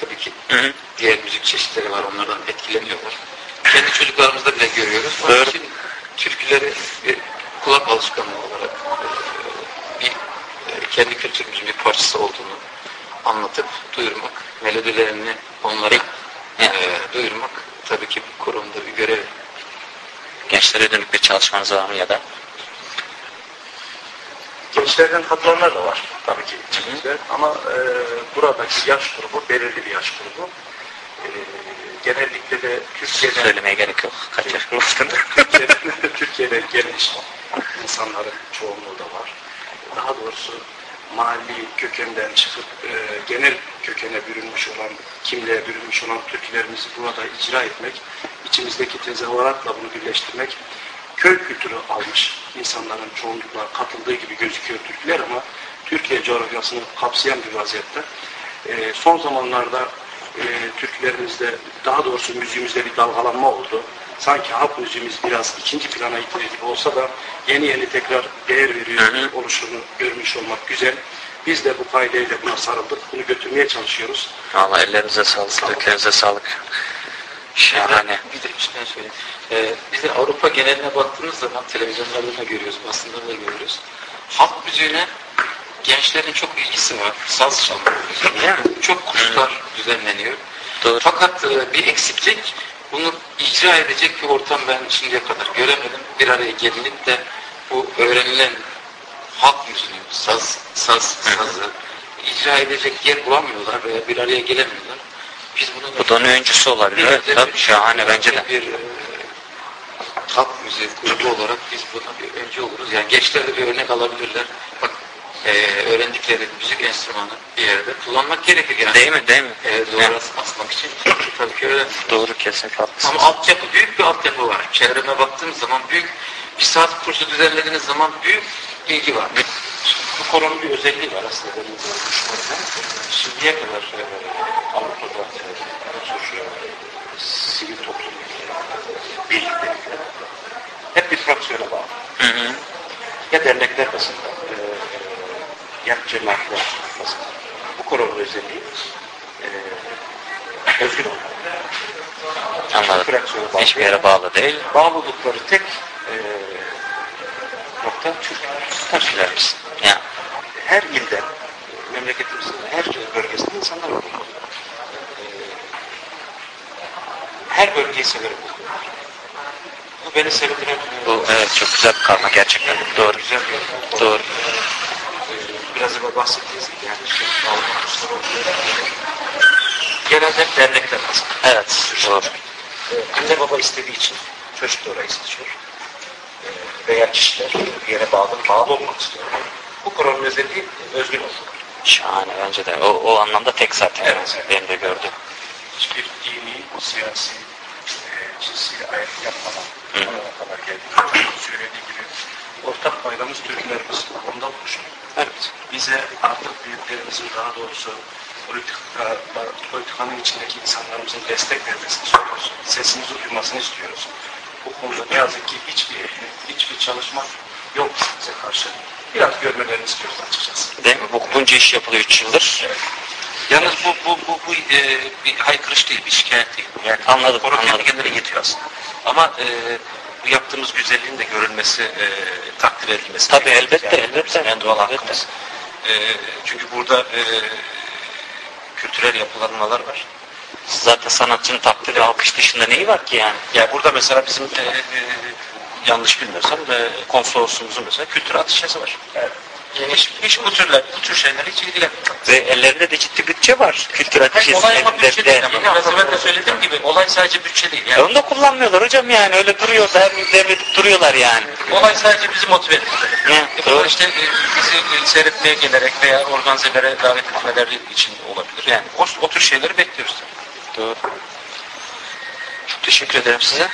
tabii ki Hı hı. diğer müzik çeşitleri var onlardan etkileniyorlar. Kendi çocuklarımızda bile görüyoruz. Onun Doğru. için türküleri bir kulak alışkanlığı olarak e, bir e, kendi kültürümüzün bir parçası olduğunu anlatıp duyurmak, melodilerini onlara e, duyurmak tabii ki bu kurumda bir görev. Gençlere dönük bir çalışmanız var mı ya da? Gençlerden katılanlar da var tabii ki içimizde ama e, buradaki yaş grubu belirli bir yaş grubu. E, genellikle de Türkiye'den Söylemeye gerek yok. Kaç yaş gruptun? Türkiye'den, Türkiye'den gelmiş insanların çoğunluğu da var. Daha doğrusu mahalli kökenden çıkıp e, genel kökene bürünmüş olan, kimliğe bürünmüş olan Türklerimizi burada icra etmek, içimizdeki tezahüratla bunu birleştirmek, köy kültürü almış insanların çoğunlukla katıldığı gibi gözüküyor Türkler ama Türkiye coğrafyasını kapsayan bir vaziyette. E, son zamanlarda e, Türklerimizde, daha doğrusu müziğimizde bir dalgalanma oldu. Sanki halk müziğimiz biraz ikinci plana itildi gibi olsa da yeni yeni tekrar değer veriyor Hı hı. oluşunu görmüş olmak güzel. Biz de bu kaideyle buna sarıldık. Bunu götürmeye çalışıyoruz. Valla ellerinize sağlık, ellerinize sağlık. Şahane. Bir de şey söyleyeyim. Ee, biz de Avrupa geneline baktığımız zaman televizyonlarda da görüyoruz, basında da görüyoruz. Halk müziğine gençlerin çok ilgisi var. Saz çalma. Değil mi? Çok kurslar düzenleniyor. Doğru. Fakat e, bir eksiklik bunu icra edecek bir ortam ben şimdiye kadar göremedim. Bir araya gelinip de bu öğrenilen halk müziği, saz, saz, sazı icra edecek yer bulamıyorlar veya bir araya gelemiyorlar. Biz bunu Bu da onun öncüsü olabilir. Evet, tabii şahane bence de. Bir e, halk müziği grubu olarak biz buna bir öncü oluruz. Yani gençler de bir örnek alabilirler. Bak e, öğrendikleri müzik enstrümanı bir yerde kullanmak gerekir yani. Değil mi? Değil mi? E, doğru Evet. asmak için tabii ki öğrenmiyor. Doğru kesinlikle haklısınız. Ama altyapı, büyük bir altyapı var. Çevreme baktığım zaman büyük bir saat kursu düzenlediğiniz zaman büyük ilgi var. Bu konunun bir özelliği var aslında. Şimdiye kadar e, Avrupa'da sivil toplum e, birlikleri hep bir fraksiyona bağlı. Hı hı. Ya dernekler bazında, e, ya cemaatler bazında. Bu konunun özelliği e, özgür olmak. Anladım. Fraksiyona bağlı. Hiçbir yere bağlı değil. Bağlı oldukları tek e, nokta Türk. Türkülerimiz. Ya. her ilden, memleketimizin her bölgesinde insanlar var. Ee, Her bölgeyi severim. Bu beni sevindiren Bu evet çok güzel bir karma gerçekten. Doğru. güzel bir Doğru. Ee, Biraz evvel bahsettiğiniz gibi yani işte. Genelde hep dernekler aslında. Evet. Doğru. Ee, Anne baba istediği için çocuk da orayı istiyor. Ee, Veya kişiler bir yere bağlı, bağlı olmak istiyor. Bu konunun özelliği özgün olmak. Şahane bence de. O, o anlamda tek zaten. Evet. Benim de gördüğüm. hiçbir dini, siyasi, e, cinsi ayrım yapmadan oraya kadar geldik. Söylediği gibi ortak paydamız Türklerimiz. Ondan oluşuyor. Evet. Bize artık büyüklerimizin daha doğrusu politika, politikanın içindeki insanlarımızın destek vermesini istiyoruz. Sesimizi duymasını istiyoruz. Bu konuda ne yazık ki hiçbir hiçbir çalışma yok bize karşı. Biraz görmelerini istiyoruz açıkçası. Değil mi? Bu, bunca iş yapılıyor 3 yıldır. Yalnız bu bu bu, bu e, bir haykırış değil, bir şikayet değil. Yani Anladım, kendi anladım. kendine yetiyor aslında. Ama e, bu yaptığımız güzelliğin de görülmesi, e, takdir edilmesi. Tabii, gerekiyor. elbette, elbette. Bizim en doğal Elbette. hakkımız. E, çünkü burada e, kültürel yapılanmalar var. Zaten sanatçının takdir ve alkış dışında neyi var ki yani? Yani burada mesela bizim e, e, yanlış bilmiyorsam e, konsolosluğumuzun mesela kültür ateşesi var. Hiç, hiç bu türler, bu tür şeyler hiç ilgilenmiyor. Ve ellerinde de ciddi bütçe var. Kültür Hayır, ateşesi olay ama bütçe değil ama biraz evvel de söylediğim gibi olay sadece bütçe değil. Yani Onu da kullanmıyorlar hocam yani. Öyle duruyor, devredip devredip duruyorlar yani. olay sadece bizi motive ediyor. Ne? E işte e, bizi e, seyretmeye gelerek veya organizelere davet etmeleri için olabilir. Yani o, o tür şeyleri bekliyoruz. Doğru. Çok teşekkür ederim size.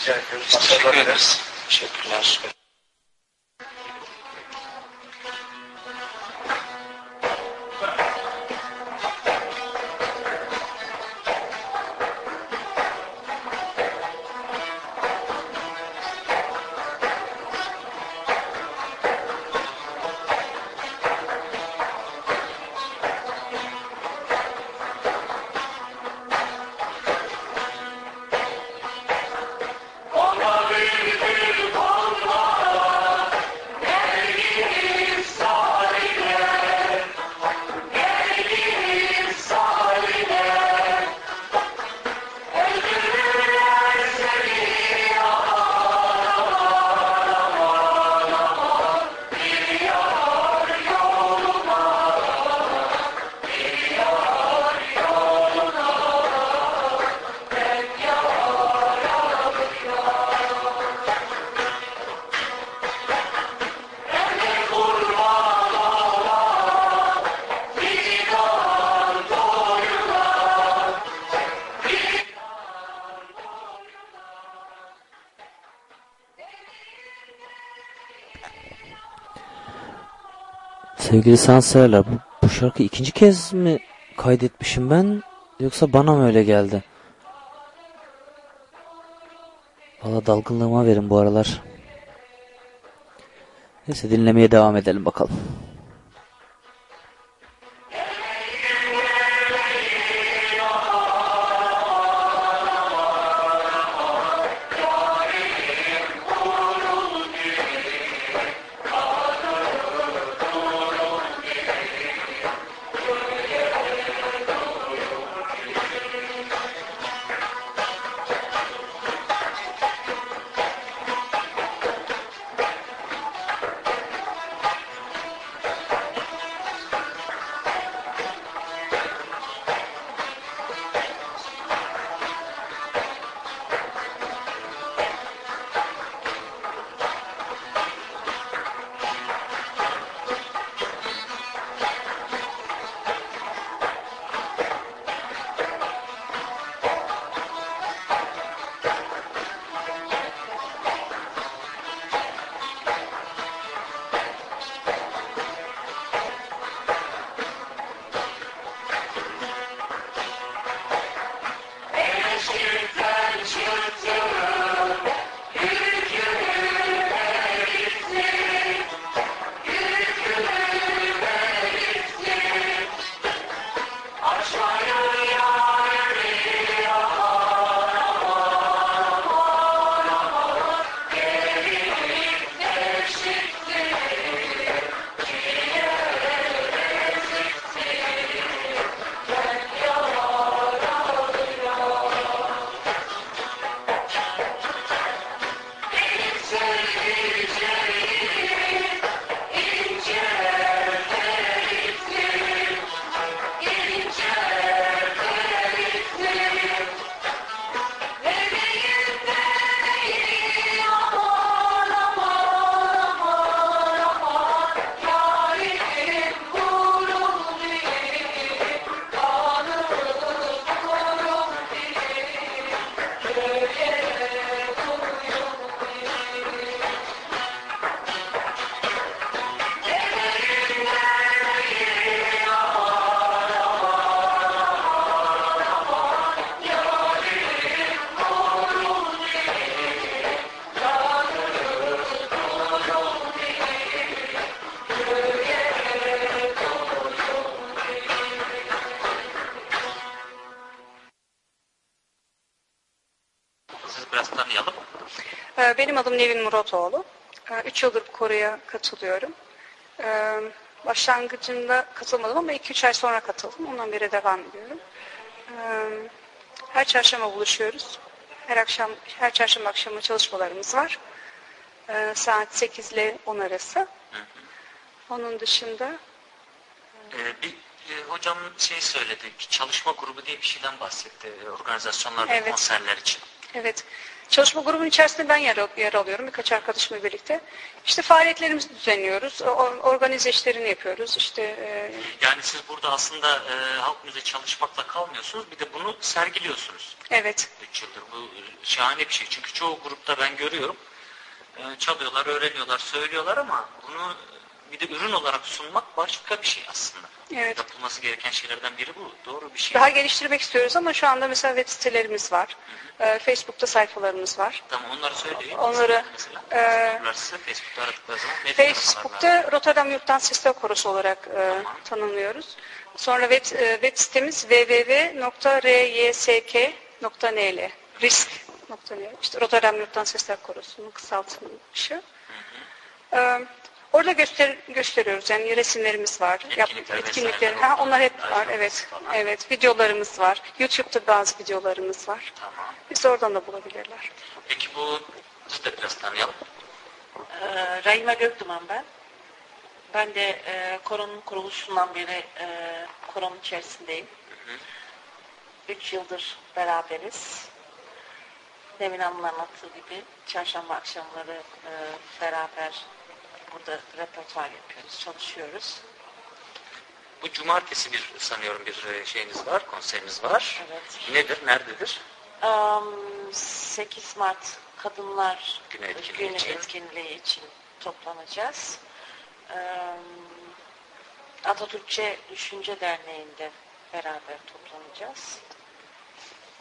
Rica ediyoruz. Teşekkür ederiz. Teşekkürler. Sevgili sanatseverler bu, bu şarkı ikinci kez mi kaydetmişim ben yoksa bana mı öyle geldi? Valla dalgınlığıma verin bu aralar. Neyse dinlemeye devam edelim bakalım. Benim adım Nevin Muratoğlu. 3 yıldır bu Kore'ye katılıyorum. Ee, Başlangıcında katılmadım ama 2-3 ay sonra katıldım. Ondan beri devam ediyorum. Ee, Her çarşamba buluşuyoruz. Her akşam, her çarşamba akşamı çalışmalarımız var. Ee, Saat 8 ile 10 arası. Onun dışında Ee, bir e, hocam şey söyledi, ki çalışma grubu diye bir şeyden bahsetti e, organizasyonlar ve Evet. konserler için. Evet. Çalışma grubunun içerisinde ben yer, yer alıyorum birkaç arkadaşımla birlikte. İşte faaliyetlerimizi düzenliyoruz. Organize işlerini yapıyoruz. İşte e, Yani siz burada aslında e, halk müziği çalışmakla kalmıyorsunuz, bir de bunu sergiliyorsunuz. evet. 3 yıldır. Bu e, şahane bir şey. Çünkü çoğu grupta ben görüyorum. e, çalıyorlar, öğreniyorlar, söylüyorlar ama bunu bir de ürün olarak sunmak başka bir şey aslında. Evet. Yapılması gereken şeylerden biri bu. Doğru bir şey. Daha geliştirmek istiyoruz ama şu anda mesela web sitelerimiz var. E, Facebook'ta sayfalarımız var. Tamam onları söyleyin. Onları, mesela. e, Facebook'ta aradıkları zaman? Facebook'ta Rotterdam Yurttan Sesler Korosu olarak e, tanımlıyoruz. Sonra web, e, web sitemiz www.rysk.nl risk.nl işte Rotterdam Yurttan Sesler Korosu'nun kısaltılmışı. E, orada göster gösteriyoruz yani resimlerimiz var. Etkinlikler etkinlikler. Ha, onlar hep var. Evet. falan. Evet. Videolarımız var. YouTube'da bazı videolarımız var. Tamam. Biz oradan da bulabilirler. Peki bu siz de biraz tanıyalım. Ee, Rahime Gökduman ben. Ben de e, koronun kuruluşundan beri e, koronun içerisindeyim. Üç yıldır beraberiz. Demin Hanım'ın anlattığı gibi çarşamba akşamları e, beraber burada repertuar yapıyoruz, çalışıyoruz. Bu cumartesi bir sanıyorum bir e, şeyiniz var, konseriniz var. Evet. Nedir, nerededir? Am, 8 Mart Kadınlar Günü etkinliği Günü için. etkinliği için toplanacağız. Am, Atatürkçe Düşünce Derneği'nde beraber toplanacağız.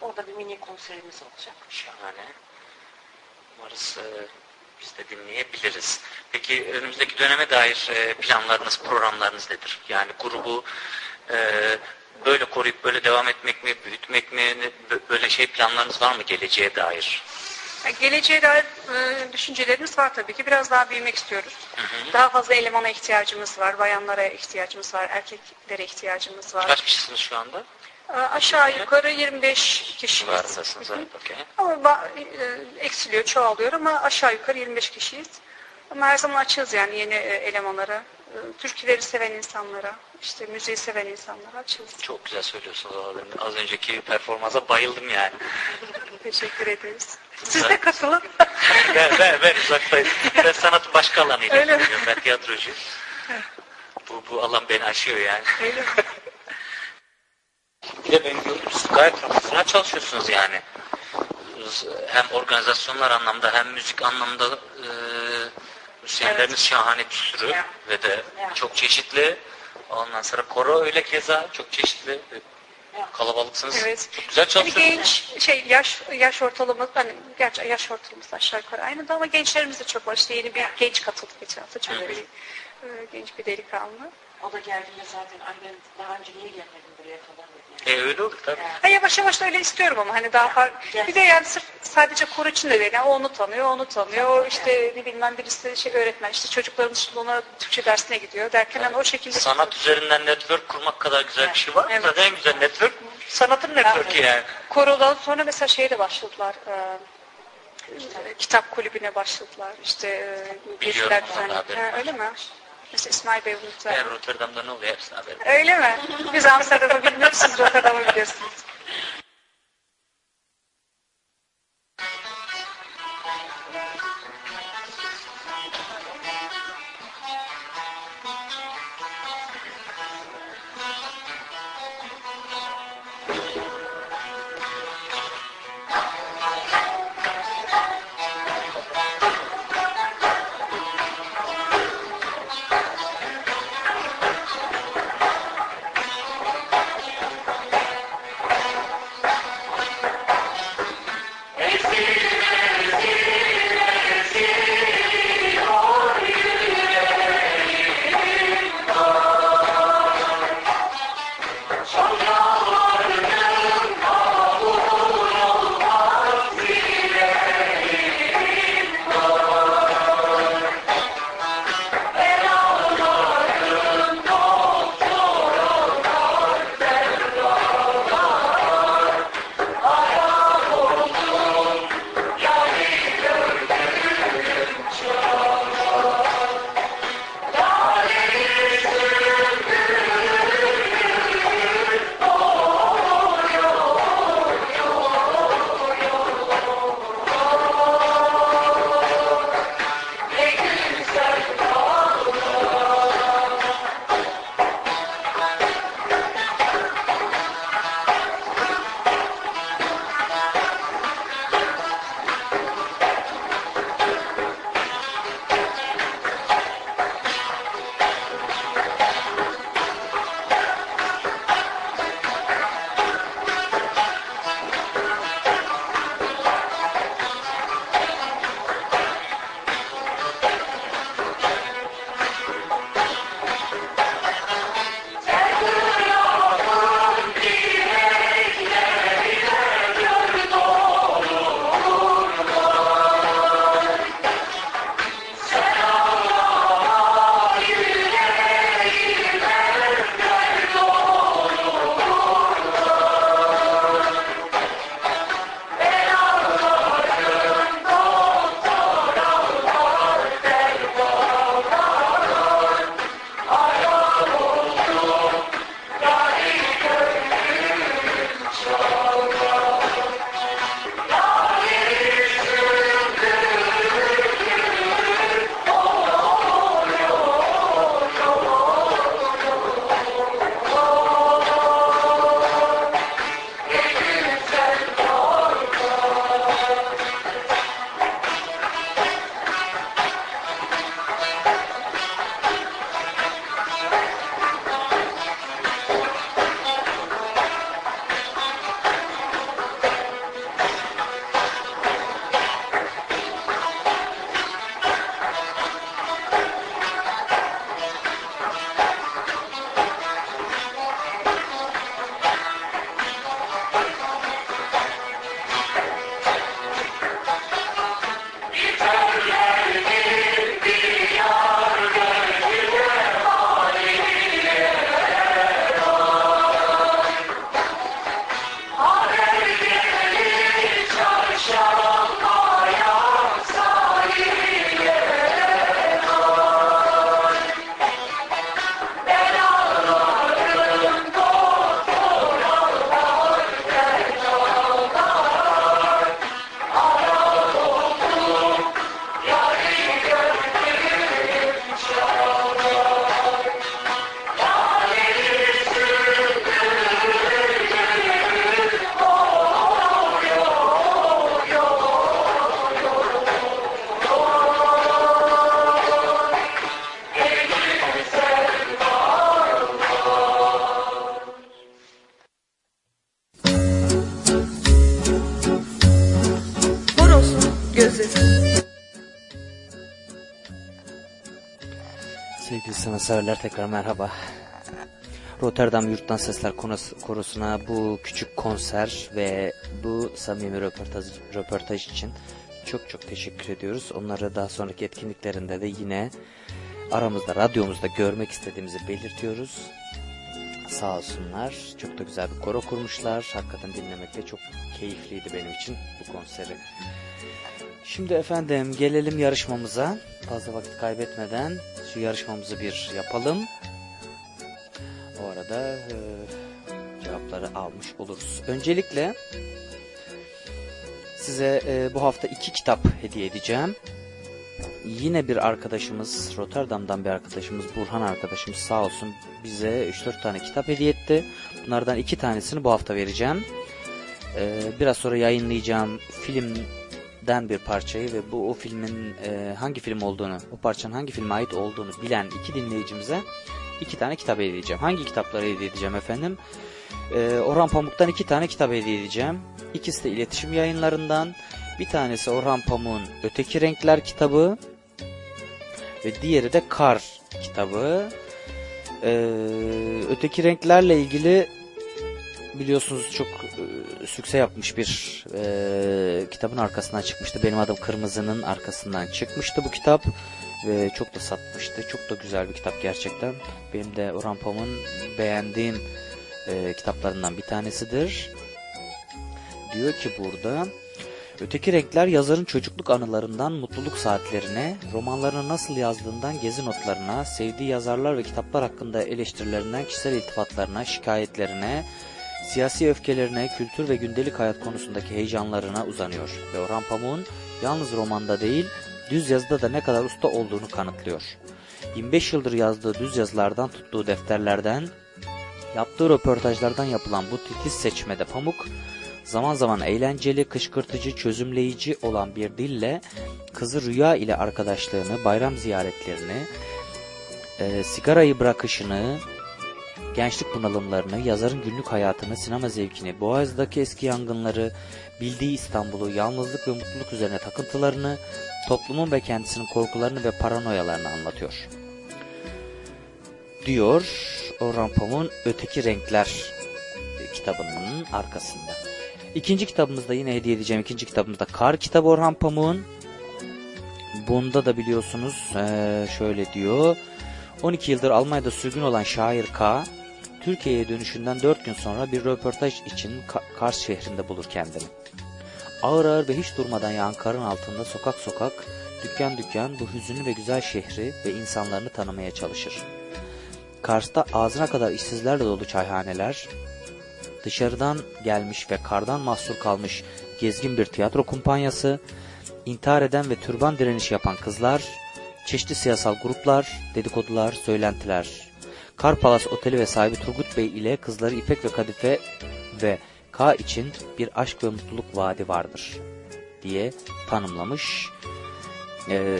Orada bir mini konserimiz olacak. Şahane. Umarız e, biz de dinleyebiliriz. Peki önümüzdeki döneme dair e, planlarınız, programlarınız nedir? Yani grubu e, böyle koruyup böyle devam etmek mi, büyütmek mi, böyle şey planlarınız var mı geleceğe dair? Geleceğe dair e, düşüncelerimiz var tabii ki. Biraz daha büyümek istiyoruz. Daha fazla elemana ihtiyacımız var. Bayanlara ihtiyacımız var. Erkeklere ihtiyacımız var. Kaç kişisiniz şu anda? Aşağı yukarı 25 kişiyiz. Varsınız, okey. Ama e, eksiliyor, çoğalıyor ama aşağı yukarı 25 kişiyiz. Ama her zaman açığız yani yeni e, elemanlara. E, Türküleri seven insanlara, işte müziği seven insanlara açığız. Çok güzel söylüyorsunuz. Az önceki performansa bayıldım yani. Teşekkür ederiz. Siz de katılın. ben, ben, ben uzaktayım. Ben sanatın başka alanıyla ilgileniyorum. Ben tiyatrocuyum. Bu, bu alan beni aşıyor yani. Öyle mi? Bir de ben gördüm siz gayet profesyonel çalışıyorsunuz yani. Hem organizasyonlar anlamda hem müzik anlamda e, müzisyenleriniz şahane bir sürü Ya. ve de Ya. çok çeşitli. Ondan sonra koro öyle keza çok çeşitli. Kalabalıksınız. Evet. Çok güzel Hani çalışıyorsunuz. genç şey yaş yaş ortalaması hani gerçi yaş ortalaması aşağı yukarı aynı da ama gençlerimiz de çok var. İşte yeni bir genç katıldı geçen hafta bir e, genç bir delikanlı. O da geldiğinde zaten ben daha önce niye gelmedim buraya falan dedi. E öyle olur tabii. Ha, yavaş yavaş da öyle istiyorum ama hani daha farklı. Bir de yani sırf sadece kor için de değil. Yani o onu tanıyor, onu tanıyor. O işte ne bilmem birisi şey öğretmen. işte çocuklarımız şimdi ona Türkçe dersine gidiyor derken hani o şekilde. Sanat üzerinden network kurmak kadar güzel bir şey var? Evet. Zaten en güzel network sanatın network'ü yani. Korodan sonra mesela şeye de başladılar. e, kitap kulübüne başladılar. İşte e, Biliyorum, geziler var. Öyle mi? Mesela İsmail Bey bunu Ben. Rotterdam'da ne oluyor hepsini haberim. Öyle mi? Biz Amsterdam'ı bilmiyoruz, siz Rotterdam'ı biliyorsunuz. Sevgili sanatseverler tekrar merhaba. Rotterdam Yurttan Sesler Korosu'na bu küçük konser ve bu samimi röportaj, röportaj için çok çok teşekkür ediyoruz. Onları daha sonraki etkinliklerinde de yine aramızda, radyomuzda görmek istediğimizi belirtiyoruz. Sağ olsunlar. Çok da güzel bir koro kurmuşlar. Hakikaten dinlemek de çok keyifliydi benim için bu konseri. Şimdi efendim gelelim yarışmamıza. Fazla vakit kaybetmeden şu yarışmamızı bir yapalım. O arada e, cevapları almış oluruz. Öncelikle size e, bu hafta iki kitap hediye edeceğim. Yine bir arkadaşımız, Rotterdam'dan bir arkadaşımız, Burhan arkadaşımız sağ olsun bize 3-4 tane kitap hediye etti. Bunlardan iki tanesini bu hafta vereceğim. E, biraz sonra yayınlayacağım filmden bir parçayı ve bu o filmin e, hangi film olduğunu, o parçanın hangi filme ait olduğunu bilen iki dinleyicimize iki tane kitap hediye edeceğim. Hangi kitapları hediye edeceğim efendim? Ee, Orhan Pamuk'tan iki tane kitap hediye edeceğim. İkisi de iletişim yayınlarından. Bir tanesi Orhan Pamuk'un Öteki Renkler kitabı. Ve diğeri de Kar kitabı. Ee, öteki renklerle ilgili biliyorsunuz çok e, sükse yapmış bir e, kitabın arkasından çıkmıştı. Benim adım Kırmızı'nın arkasından çıkmıştı bu kitap ve çok da satmıştı. Çok da güzel bir kitap gerçekten. Benim de Orhan Pamuk'un beğendiğim e, kitaplarından bir tanesidir. Diyor ki burada Öteki renkler yazarın çocukluk anılarından mutluluk saatlerine, romanlarını nasıl yazdığından gezi notlarına, sevdiği yazarlar ve kitaplar hakkında eleştirilerinden kişisel iltifatlarına, şikayetlerine, siyasi öfkelerine, kültür ve gündelik hayat konusundaki heyecanlarına uzanıyor. Ve Orhan Pamuk'un yalnız romanda değil, düz yazıda da ne kadar usta olduğunu kanıtlıyor. 25 yıldır yazdığı düz yazılardan tuttuğu defterlerden, yaptığı röportajlardan yapılan bu titiz seçmede Pamuk, zaman zaman eğlenceli, kışkırtıcı, çözümleyici olan bir dille kızı Rüya ile arkadaşlığını, bayram ziyaretlerini, e, sigarayı bırakışını, gençlik bunalımlarını, yazarın günlük hayatını, sinema zevkini, Boğaz'daki eski yangınları, bildiği İstanbul'u, yalnızlık ve mutluluk üzerine takıntılarını, toplumun ve kendisinin korkularını ve paranoyalarını anlatıyor. Diyor Orhan Pamuk'un Öteki Renkler kitabının arkasında. İkinci kitabımızda yine hediye edeceğim ikinci kitabımızda Kar kitabı Orhan Pamuk'un. Bunda da biliyorsunuz şöyle diyor. 12 yıldır Almanya'da sürgün olan şair K. Türkiye'ye dönüşünden 4 gün sonra bir röportaj için Ka- Kars şehrinde bulur kendini. Ağır ağır ve hiç durmadan yağan karın altında sokak sokak, dükkan dükkan bu hüzünlü ve güzel şehri ve insanlarını tanımaya çalışır. Kars'ta ağzına kadar işsizlerle dolu çayhaneler, dışarıdan gelmiş ve kardan mahsur kalmış gezgin bir tiyatro kumpanyası, intihar eden ve türban direnişi yapan kızlar, çeşitli siyasal gruplar, dedikodular, söylentiler. Kar Palas Oteli ve sahibi Turgut Bey ile kızları İpek ve Kadife ve K için bir aşk ve mutluluk vaadi vardır diye tanımlamış. Ee,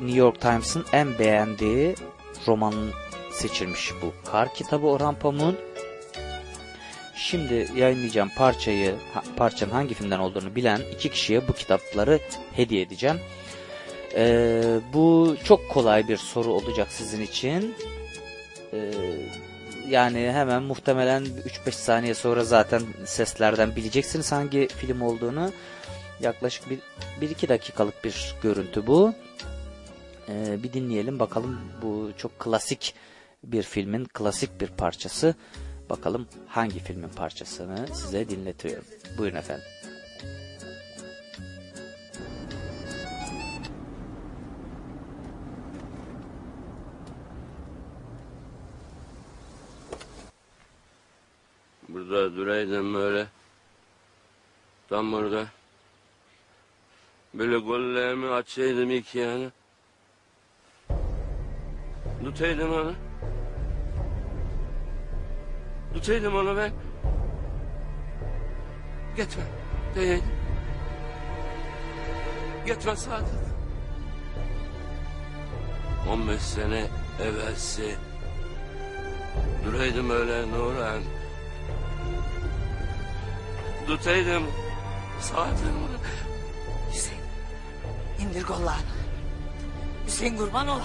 New York Times'ın en beğendiği romanın seçilmiş bu Kar kitabı Orhan Pamuk'un. Şimdi yayınlayacağım parçayı, parçanın hangi filmden olduğunu bilen iki kişiye bu kitapları hediye edeceğim. Ee, bu çok kolay bir soru olacak sizin için. Ee, yani hemen muhtemelen 3-5 saniye sonra zaten seslerden bileceksiniz hangi film olduğunu. Yaklaşık 1-2 dakikalık bir görüntü bu. Ee, bir dinleyelim bakalım bu çok klasik bir filmin klasik bir parçası. Bakalım hangi filmin parçasını size dinletiyorum. Buyurun efendim. Burada duraydım böyle. Tam burada. Böyle gollerimi açaydım iki yana. Tutaydım onu. Tutaydım onu ben. Gitme. Değil. Gitme Saadet. 15 sene evvelsi duraydım öyle Nurhan. Tutaydım saatim. Hüseyin. İndir kollarını. Hüseyin kurban ola.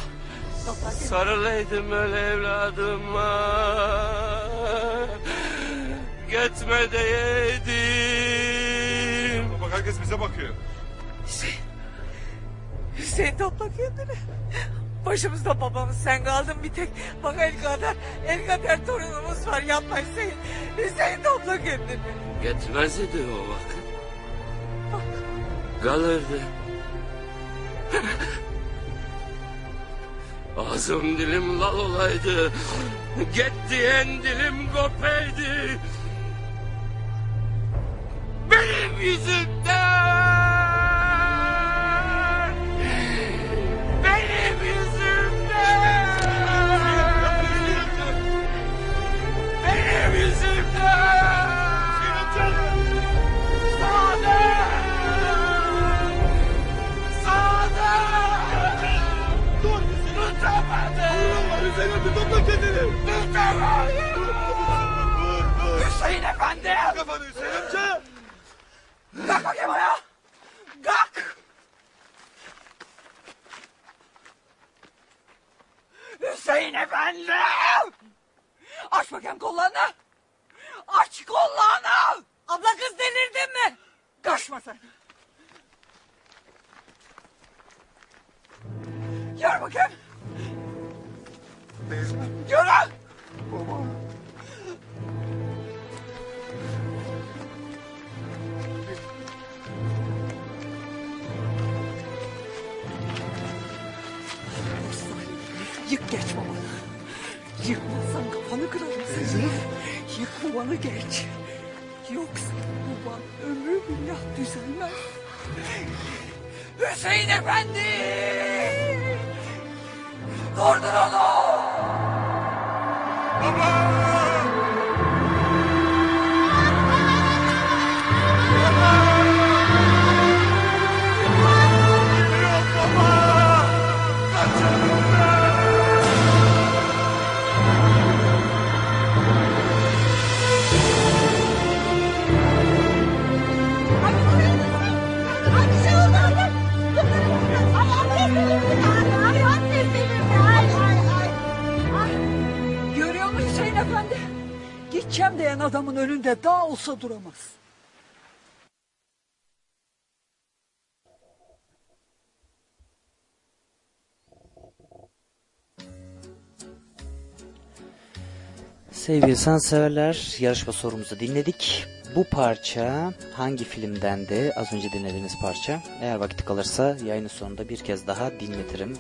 Sarılaydım öyle evladıma. Gitme deyeydim. Bak herkes bize bakıyor. Hüseyin. Hüseyin topla kendini. Başımızda babamız sen kaldın bir tek. Bak el kadar, el kadar torunumuz var yapma Hüseyin. Hüseyin topla kendini. Gitmez idi o vakit. Kalırdı. Ağzım dilim lal olaydı. Get diyen dilim kopaydı. Benim yüzümden. Hüseyin efendi. Kafanı Hüseyin amca. Kalk bakayım ayağa. Kalk. Hüseyin efendi. Aç bakayım kollarını. Aç kollarını. Abla kız delirdin mi? Kaçma sen. Yürü bakayım. Yürü. Yık geç babanı. Yıkmazsan kafanı kırarım seni. Yık babanı geç. Yoksa baban ömrü billah düzelmez. Hüseyin Efendi! Durdur onu! Görüyor Gideceğim diyen adamın önünde daha olsa duramaz. Sevgili sanseverler yarışma sorumuzu dinledik. Bu parça hangi filmdendi? Az önce dinlediğiniz parça. Eğer vakit kalırsa yayının sonunda bir kez daha dinletirim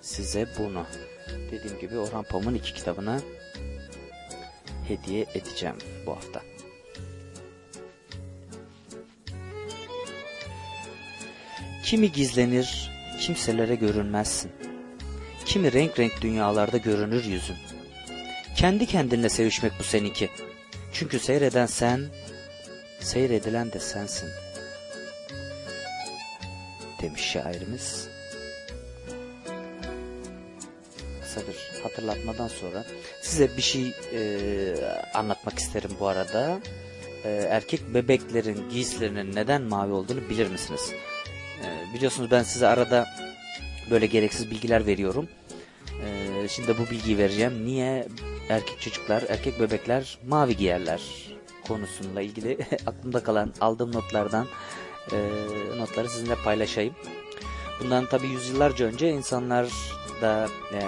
size bunu. Dediğim gibi Orhan Pamuk'un iki kitabını hediye edeceğim bu hafta. Kimi gizlenir, kimselere görünmezsin. Kimi renk renk dünyalarda görünür yüzün. Kendi kendinle sevişmek bu seninki. Çünkü seyreden sen, seyredilen de sensin. Demiş şairimiz. Kısa bir hatırlatmadan sonra size bir şey e, anlatmak isterim bu arada. E, erkek bebeklerin giysilerinin neden mavi olduğunu bilir misiniz? E, biliyorsunuz ben size arada böyle gereksiz bilgiler veriyorum. E, şimdi bu bilgiyi vereceğim. Niye erkek çocuklar, erkek bebekler mavi giyerler konusuyla ilgili aklımda kalan aldığım notlardan e, notları sizinle paylaşayım. Bundan tabi yüzyıllarca önce insanlar da e,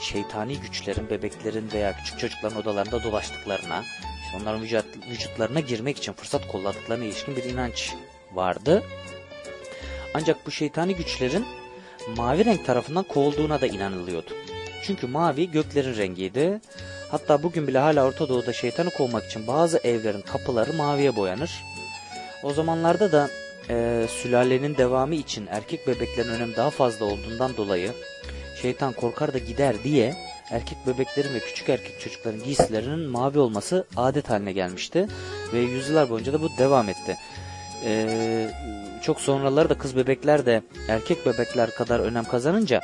şeytani güçlerin bebeklerin veya küçük çocukların odalarında dolaştıklarına, işte onların vücut, vücutlarına girmek için fırsat kolladıklarına ilişkin bir inanç vardı. Ancak bu şeytani güçlerin mavi renk tarafından kovulduğuna da inanılıyordu. Çünkü mavi göklerin rengiydi. Hatta bugün bile hala Orta Doğu'da şeytanı kovmak için bazı evlerin kapıları maviye boyanır. O zamanlarda da e, sülalenin devamı için erkek bebeklerin önemi daha fazla olduğundan dolayı şeytan korkar da gider diye erkek bebeklerin ve küçük erkek çocukların giysilerinin mavi olması adet haline gelmişti. Ve yüzyıllar boyunca da bu devam etti. Ee, çok sonraları da kız bebekler de erkek bebekler kadar önem kazanınca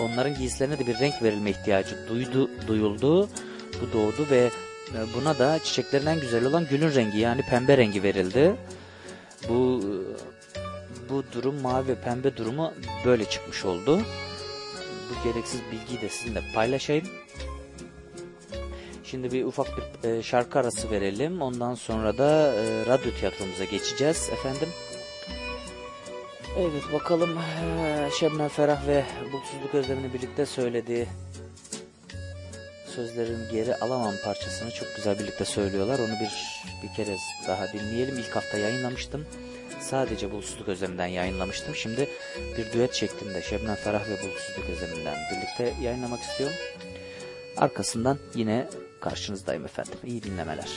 onların giysilerine de bir renk verilme ihtiyacı duydu, duyuldu. Bu doğdu ve e, buna da çiçeklerin en güzel olan gülün rengi yani pembe rengi verildi. Bu bu durum mavi ve pembe durumu böyle çıkmış oldu. Bu gereksiz bilgiyi de sizinle paylaşayım. Şimdi bir ufak bir e, şarkı arası verelim. Ondan sonra da e, radyo tiyatromuza geçeceğiz efendim. Evet bakalım e, Şebnem Ferah ve Bulutsuzluk Özlemi'ni birlikte söylediği Sözlerin Geri Alamam parçasını çok güzel birlikte söylüyorlar. Onu bir bir kere daha dinleyelim. İlk hafta yayınlamıştım. Sadece Bulutsuzluk Özlemi'nden yayınlamıştım. Şimdi bir düet şeklinde Şebnem Ferah ve Bulutsuzluk Özlemi'nden birlikte yayınlamak istiyorum. Arkasından yine karşınızdayım efendim. İyi dinlemeler.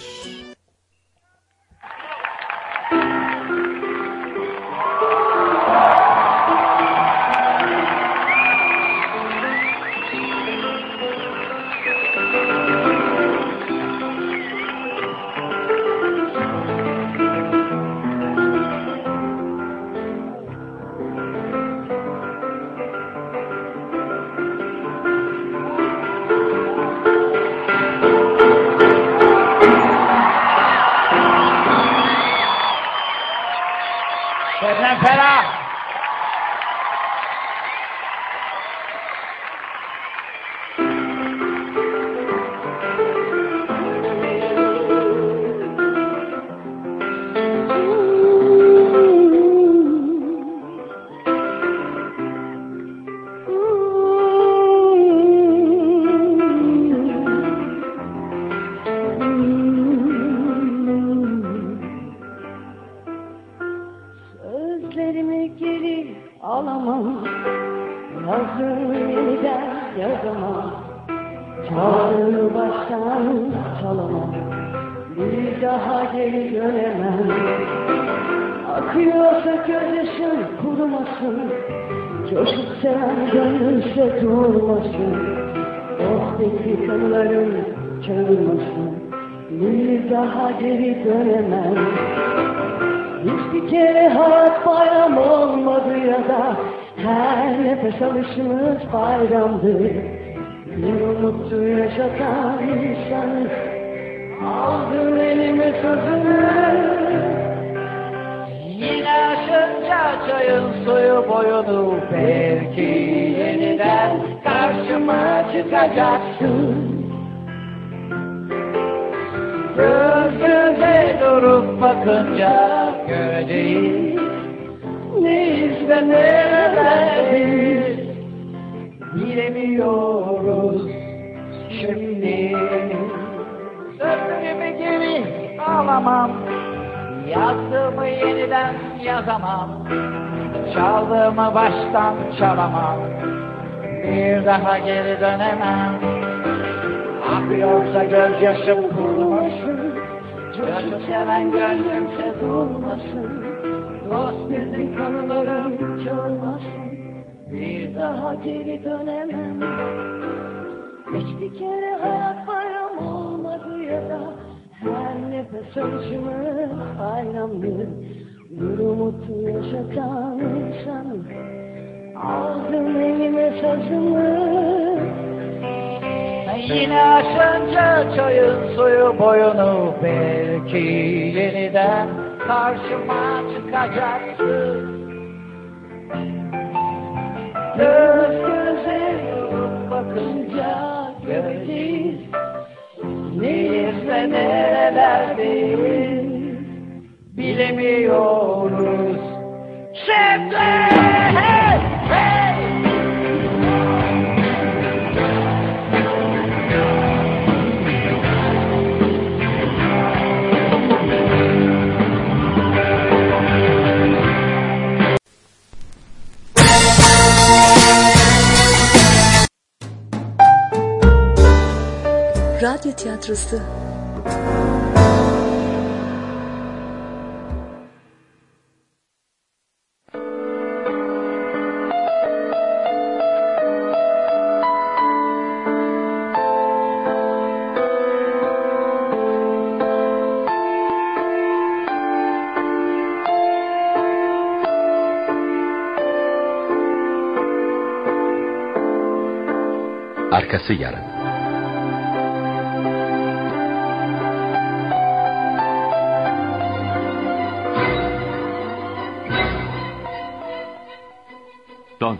Her nefes alışımız bayramdı. Bir umuttu yaşatan insan aldın elime sözünü. Yine aşınca çayın suyu boyunu belki yeniden karşıma çıkacaksın. Göz durup bakınca göreceğiz neyiz ve bilemiyoruz şimdi. Sözlerimi geri alamam, yazdığımı yeniden yazamam, çaldığımı baştan çalamam, bir daha geri dönemem. Akıyorsa gözyaşım kurumasın, Coşup seven gönlümse durmasın. Dost bizim kanılarım çalmasın. Bir daha geri dönemem. Hiçbir kere hayat bayram olmadı ya da her nefes alışımız bayramdı. Bir umutu yaşatan insan aldım elime sazımı. Yine aşınca çayın suyu boyunu belki yeniden karşıma çıkacaksın. Göz göze bakınca göreceğiz Neyiz ve nerelerdeyiz bilemiyoruz. Şebnem! Radyo tiyatrosu. Arkası yarın.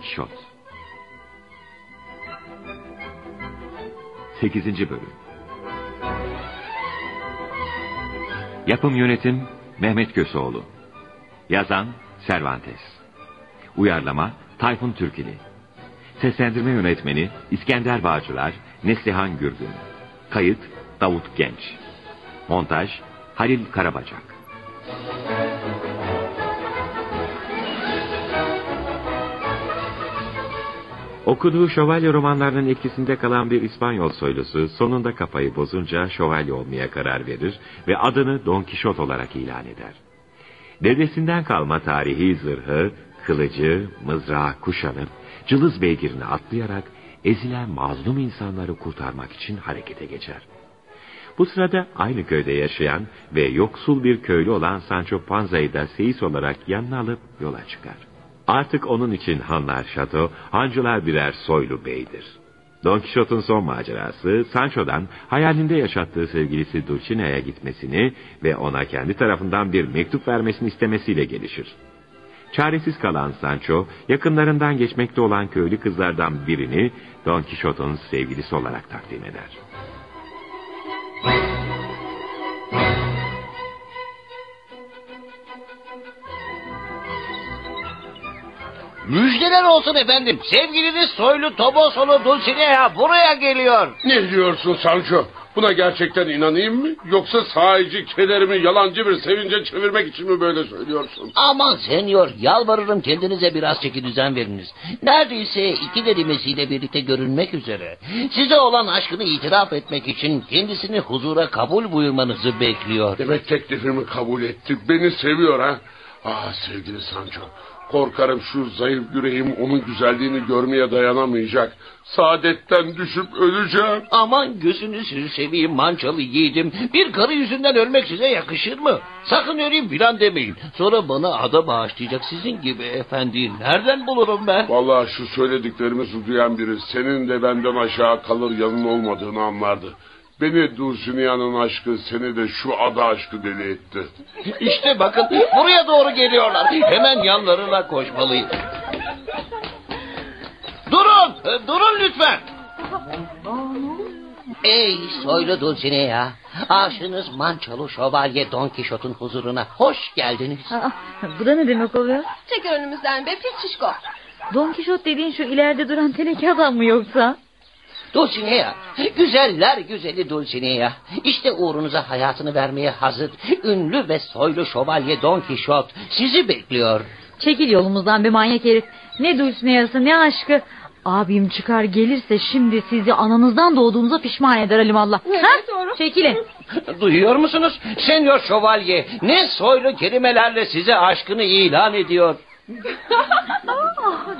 Quixote 8. Bölüm. Yapım Yönetim Mehmet Köseoğlu. Yazan Cervantes. Uyarlama Tayfun Türkili. Seslendirme Yönetmeni İskender Bağcılar Neslihan Gürgün. Kayıt Davut Genç. Montaj Halil Karabacak Okuduğu şövalye romanlarının etkisinde kalan bir İspanyol soylusu sonunda kafayı bozunca şövalye olmaya karar verir ve adını Don Kişot olarak ilan eder. Dedesinden kalma tarihi zırhı, kılıcı, mızrağı kuşanıp, cılız beygirini atlayarak ezilen mazlum insanları kurtarmak için harekete geçer. Bu sırada aynı köyde yaşayan ve yoksul bir köylü olan Sancho Panza'yı da seyis olarak yanına alıp yola çıkar. Artık onun için hanlar şato, hancılar birer soylu beydir. Don Quixote'un son macerası, Sancho'dan hayalinde yaşattığı sevgilisi Dulcinea'ya gitmesini ve ona kendi tarafından bir mektup vermesini istemesiyle gelişir. Çaresiz kalan Sancho, yakınlarından geçmekte olan köylü kızlardan birini Don Quixote'un sevgilisi olarak takdim eder. Müjdeler olsun efendim. Sevgiliniz soylu Tobosolu Dulcinea buraya geliyor. Ne diyorsun Sancho? Buna gerçekten inanayım mı? Yoksa sahici kederimi yalancı bir sevince çevirmek için mi böyle söylüyorsun? Aman senyor yalvarırım kendinize biraz çeki düzen veriniz. Neredeyse iki derimesiyle birlikte görünmek üzere. Size olan aşkını itiraf etmek için kendisini huzura kabul buyurmanızı bekliyor. Demek teklifimi kabul etti. Beni seviyor ha? Ah sevgili Sancho. Korkarım şu zayıf yüreğim onun güzelliğini görmeye dayanamayacak. Saadetten düşüp öleceğim. Aman gözünüzü seveyim mançalı yiğidim. Bir karı yüzünden ölmek size yakışır mı? Sakın öleyim filan demeyin. Sonra bana ada bağışlayacak sizin gibi efendi. Nereden bulurum ben? Vallahi şu söylediklerimizi duyan biri senin de benden aşağı kalır yanın olmadığını anlardı. Beni Dulcinea'nın aşkı seni de şu ada aşkı deli etti. İşte bakın buraya doğru geliyorlar. Hemen yanlarına koşmalıyım. Durun, durun lütfen. Ey soylu Dulcinea, aşınız Mançalı Şövalye Don Kişot'un huzuruna hoş geldiniz. Aa, bu da ne demek oluyor? Çek önümüzden be pis şişko. Don Kişot dediğin şu ileride duran teneke adam mı yoksa? Dulcinea, güzeller güzeli Dulcinea. İşte uğrunuza hayatını vermeye hazır ünlü ve soylu şövalye Don Kişot sizi bekliyor. Çekil yolumuzdan be manyak herif. Ne Dulcinea'sı ne aşkı. Abim çıkar gelirse şimdi sizi ananızdan doğduğunuza pişman eder alimallah. Evet, ha? doğru. Çekilin. Duyuyor musunuz? Senyor şövalye ne soylu kelimelerle size aşkını ilan ediyor.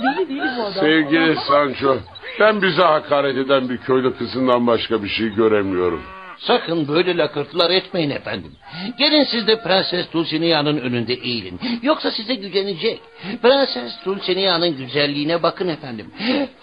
deli deli bu adam. Sevgili Sancho, ben bize hakaret eden bir köylü kızından başka bir şey göremiyorum. Sakın böyle lakırtılar etmeyin efendim. Gelin siz de Prenses Dulcinea'nın önünde eğilin. Yoksa size gücenecek. Prenses Dulcinea'nın güzelliğine bakın efendim.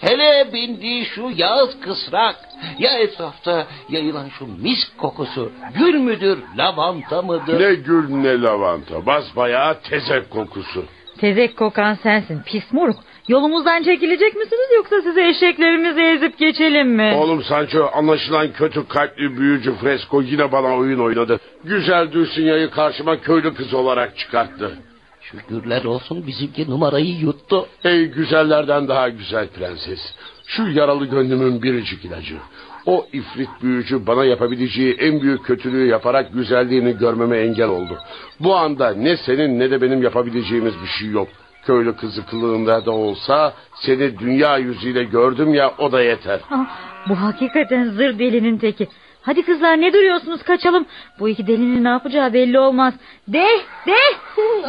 Hele bindiği şu yağız kısrak. Ya etrafta yayılan şu mis kokusu. Gül müdür, lavanta mıdır? Ne gül ne lavanta, basbayağı tezek kokusu. Tezek kokan sensin pis moruk. Yolumuzdan çekilecek misiniz yoksa size eşeklerimizi ezip geçelim mi? Oğlum Sancho anlaşılan kötü kalpli büyücü Fresco yine bana oyun oynadı. Güzel Dulcinea'yı karşıma köylü kız olarak çıkarttı. Şükürler olsun bizimki numarayı yuttu. Ey güzellerden daha güzel prenses. Şu yaralı gönlümün biricik ilacı. O ifrit büyücü bana yapabileceği en büyük kötülüğü yaparak güzelliğini görmeme engel oldu. Bu anda ne senin ne de benim yapabileceğimiz bir şey yok. Köylü kızı kılığında da olsa seni dünya yüzüyle gördüm ya o da yeter. Ha, bu hakikaten zır delinin teki. Hadi kızlar ne duruyorsunuz kaçalım. Bu iki delinin ne yapacağı belli olmaz. De, de,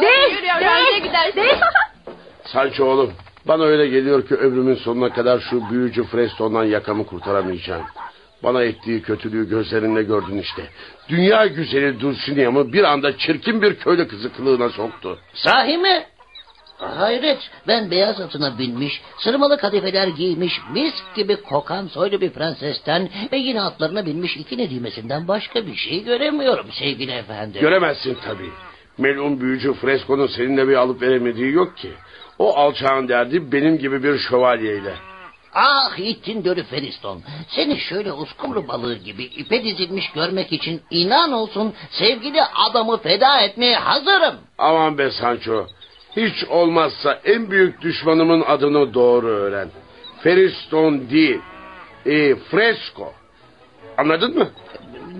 de, de, gidersin? de. Sancho oğlum bana öyle geliyor ki ömrümün sonuna kadar şu büyücü Freston'dan yakamı kurtaramayacağım. Bana ettiği kötülüğü gözlerinle gördün işte. Dünya güzeli Dulcinea'mı bir anda çirkin bir köylü kızı kılığına soktu. Sahi mi? Hayret ben beyaz atına binmiş, sırmalı kadifeler giymiş, mis gibi kokan soylu bir prensesten ve yine atlarına binmiş iki nedimesinden başka bir şey göremiyorum sevgili efendi. Göremezsin tabii. Melun büyücü Fresco'nun seninle bir alıp veremediği yok ki. O alçağın derdi benim gibi bir şövalyeyle. Ah ittin dörü Feriston. Seni şöyle uskumru balığı gibi ipe dizilmiş görmek için inan olsun sevgili adamı feda etmeye hazırım. Aman be Sancho. Hiç olmazsa en büyük düşmanımın adını doğru öğren. Feriston değil. E, Fresco. Anladın mı?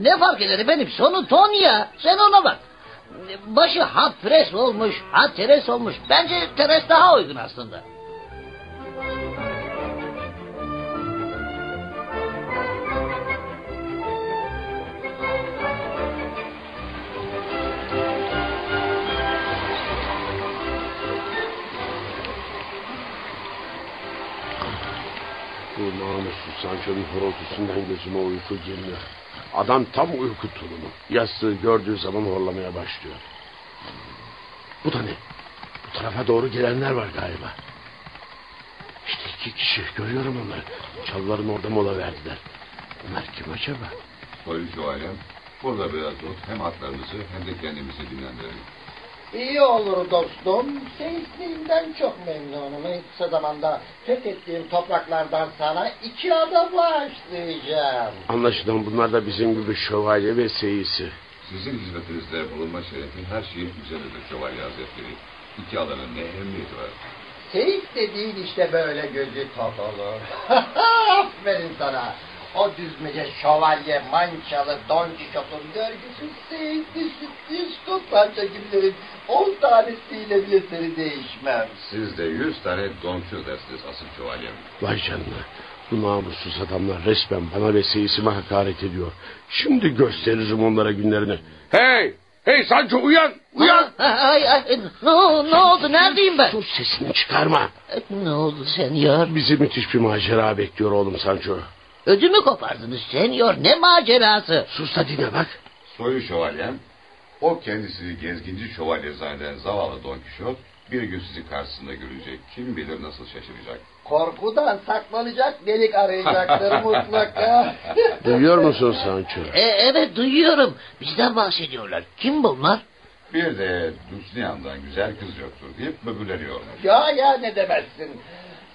Ne fark eder efendim sonu Tonya sen ona bak. Başı ha pres olmuş ha teres olmuş. Bence teres daha uygun aslında. Bu namussuz Sancho'nun horultusundan gözüme uyku girmiyor. Adam tam uyku tulumu. Yastığı gördüğü zaman horlamaya başlıyor. Bu da ne? Bu tarafa doğru gelenler var galiba. İşte iki kişi görüyorum onları. Çalıların orada mola verdiler. Bunlar kim acaba? Sayın Şövalyem, burada biraz ot hem atlarımızı hem de kendimizi dinlendirelim. İyi olur dostum. Seyisliğimden çok memnunum. En kısa zamanda fethettiğim topraklardan sana iki ada bağışlayacağım. Anlaşılan bunlar da bizim gibi şövalye ve seyisi. Sizin hizmetinizde bulunma şerefin her şeyin üzeridir Şövalye Hazretleri. İki alanın ne ehemmiyeti var. Seyis dediğin işte böyle gözü tok olur. Aferin sana. O düzmece şövalye, mançalı, Don Quixote'un görgüsüz sütlü, toplanca gibilerin on tanesiyle bile seni değişmem. Siz de yüz tane donçuz dersiniz asıl şövalyem. Vay canına. Bu namussuz adamlar resmen bana ve seyisime hakaret ediyor. Şimdi gösteririm onlara günlerini. Hey! Hey Sancho uyan! Uyan! Ay, ay, ne, ne oldu neredeyim ben? Sus sesini çıkarma. Ne oldu senyor? Bizi müthiş bir macera bekliyor oğlum Sancho. Ödümü kopardınız senyor ne macerası? Sus da dinle bak. Soyu şövalyem, o kendisini gezginci şövalye zanneden zavallı Don Kişot bir gün sizi karşısında görecek. Kim bilir nasıl şaşıracak. Korkudan saklanacak delik arayacaktır mutlaka. Duyuyor musun Sancho? E, evet duyuyorum. Bizden bahsediyorlar. Kim bunlar? Bir de Dulcinea'dan güzel kız yoktur deyip böbürleniyorlar. ya ya ne demezsin.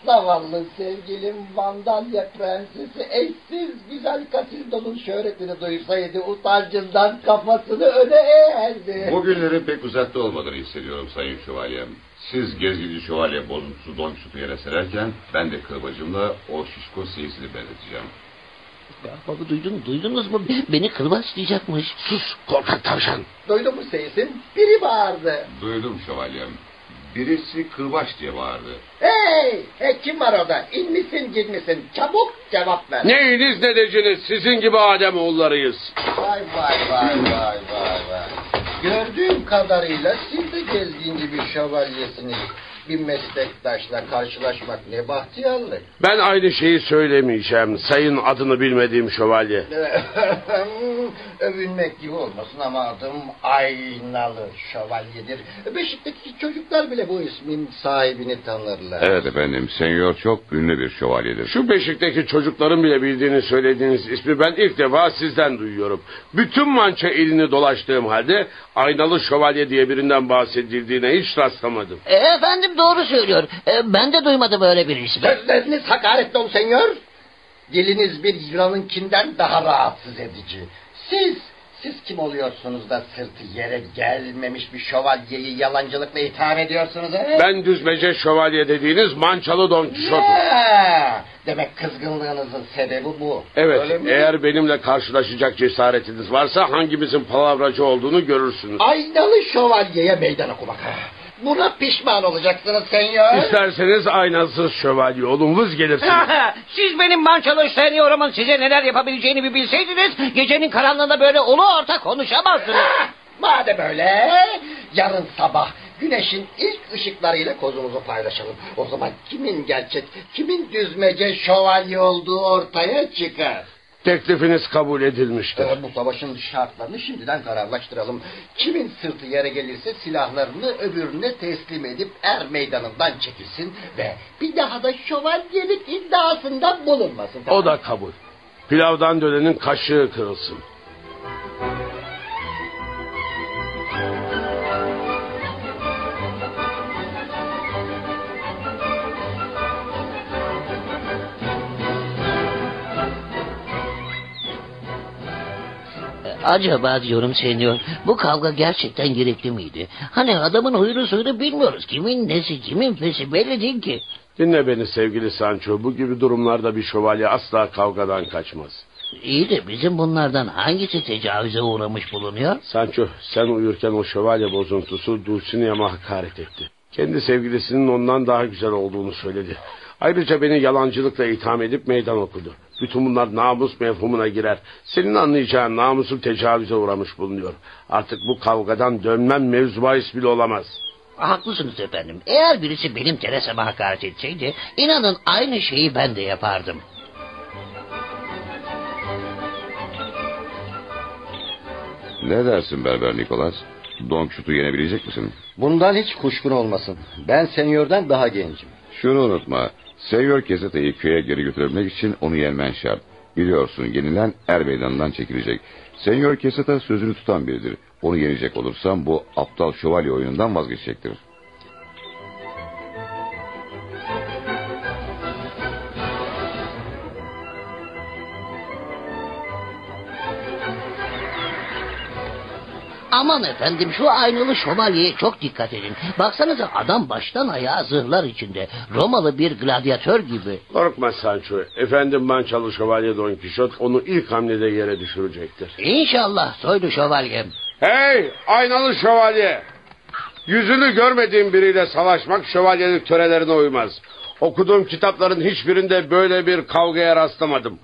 Zavallı sevgilim Vandalya prensesi eşsiz güzel Kasildon'un şöhretini duysaydı utancından kafasını öne eğerdi. Bu günlerin pek uzakta olmadığını hissediyorum Sayın Şövalyem. Siz gezginci şövalye bozuntusu Don yere sererken ben de kırbacımla o şişko seyisini benzeteceğim. Ya baba duydun, duydunuz mu? Beni kırbaçlayacakmış. Sus korkak tavşan. Duydun mu seyisin? Biri bağırdı. Duydum şövalyem. Birisi kırbaç diye bağırdı. Hey! hey kim var orada? İn misin misin? Çabuk cevap ver. Neyiniz ne deciniz sizin gibi Adem oğullarıyız. Vay vay vay vay vay vay. Gördüğüm kadarıyla siz de gezginci bir şövalyesiniz. Bir meslektaşla karşılaşmak ne bahtiyarlık. Ben aynı şeyi söylemeyeceğim sayın adını bilmediğim şövalye. Övünmek gibi olmasın ama adım Aynalı Şövalyedir. Beşik'teki çocuklar bile bu ismin sahibini tanırlar. Evet efendim, senyor çok ünlü bir şövalyedir. Şu Beşik'teki çocukların bile bildiğini söylediğiniz ismi ben ilk defa sizden duyuyorum. Bütün mança ilini dolaştığım halde Aynalı Şövalye diye birinden bahsedildiğine hiç rastlamadım. E, efendim doğru söylüyor. E, ben de duymadım öyle bir ismi. Sözleriniz hakaret dolu senyor. Diliniz bir yılanınkinden daha rahatsız edici. Siz, siz kim oluyorsunuz da sırtı yere gelmemiş bir şövalyeyi yalancılıkla itham ediyorsunuz? He? Ben düzmece şövalye dediğiniz mançalı Don Quixote. Ya, demek kızgınlığınızın sebebi bu. Evet, Öyle mi? eğer benimle karşılaşacak cesaretiniz varsa hangimizin palavracı olduğunu görürsünüz. Aynalı şövalyeye meydan okumak. ha. Buna pişman olacaksınız senyor. İsterseniz aynasız şövalye olun vız gelirsiniz. Siz benim mançalı senyorumun size neler yapabileceğini bir bilseydiniz... ...gecenin karanlığında böyle ulu orta konuşamazdınız. Madem öyle, yarın sabah güneşin ilk ışıklarıyla kozumuzu paylaşalım. O zaman kimin gerçek, kimin düzmece şövalye olduğu ortaya çıkar. Teklifiniz kabul edilmiştir. Ee, bu savaşın şartlarını şimdiden kararlaştıralım. Kimin sırtı yere gelirse silahlarını öbürüne teslim edip er meydanından çekilsin ve bir daha da şövalyelik iddiasında bulunmasın. O da kabul. Pilavdan dönenin kaşığı kırılsın. Acaba diyorum senyor bu kavga gerçekten gerekli miydi? Hani adamın huyunu suyunu bilmiyoruz. Kimin nesi kimin fesi belli değil ki. Dinle beni sevgili Sancho. Bu gibi durumlarda bir şövalye asla kavgadan kaçmaz. İyi de bizim bunlardan hangisi tecavüze uğramış bulunuyor? Sancho sen uyurken o şövalye bozuntusu Dulcinea'ma hakaret etti. Kendi sevgilisinin ondan daha güzel olduğunu söyledi. Ayrıca beni yalancılıkla itham edip meydan okudu. Bütün bunlar namus mefhumuna girer. Senin anlayacağın namusum tecavüze uğramış bulunuyor. Artık bu kavgadan dönmem mevzu bahis bile olamaz. Haklısınız efendim. Eğer birisi benim Teresa'ma hakaret etseydi inanın aynı şeyi ben de yapardım. Ne dersin Berber Nikolas? Don Quixote'u yenebilecek misin? Bundan hiç kuşkun olmasın. Ben senyordan daha gencim. Şunu unutma. Senyor Keseta'yı köye geri götürebilmek için onu yenmen şart. Biliyorsun yenilen er meydanından çekilecek. Senyor Keseta sözünü tutan biridir. Onu yenecek olursam bu aptal şövalye oyunundan vazgeçecektir. Aman efendim şu aynalı şövalyeye çok dikkat edin. Baksanıza adam baştan ayağa zırhlar içinde. Romalı bir gladyatör gibi. Korkma Sancho. Efendim Mançalı Şövalye Don Kişot onu ilk hamlede yere düşürecektir. İnşallah soylu şövalyem. Hey aynalı şövalye! Yüzünü görmediğim biriyle savaşmak şövalyelik törelerine uymaz. Okuduğum kitapların hiçbirinde böyle bir kavgaya rastlamadım.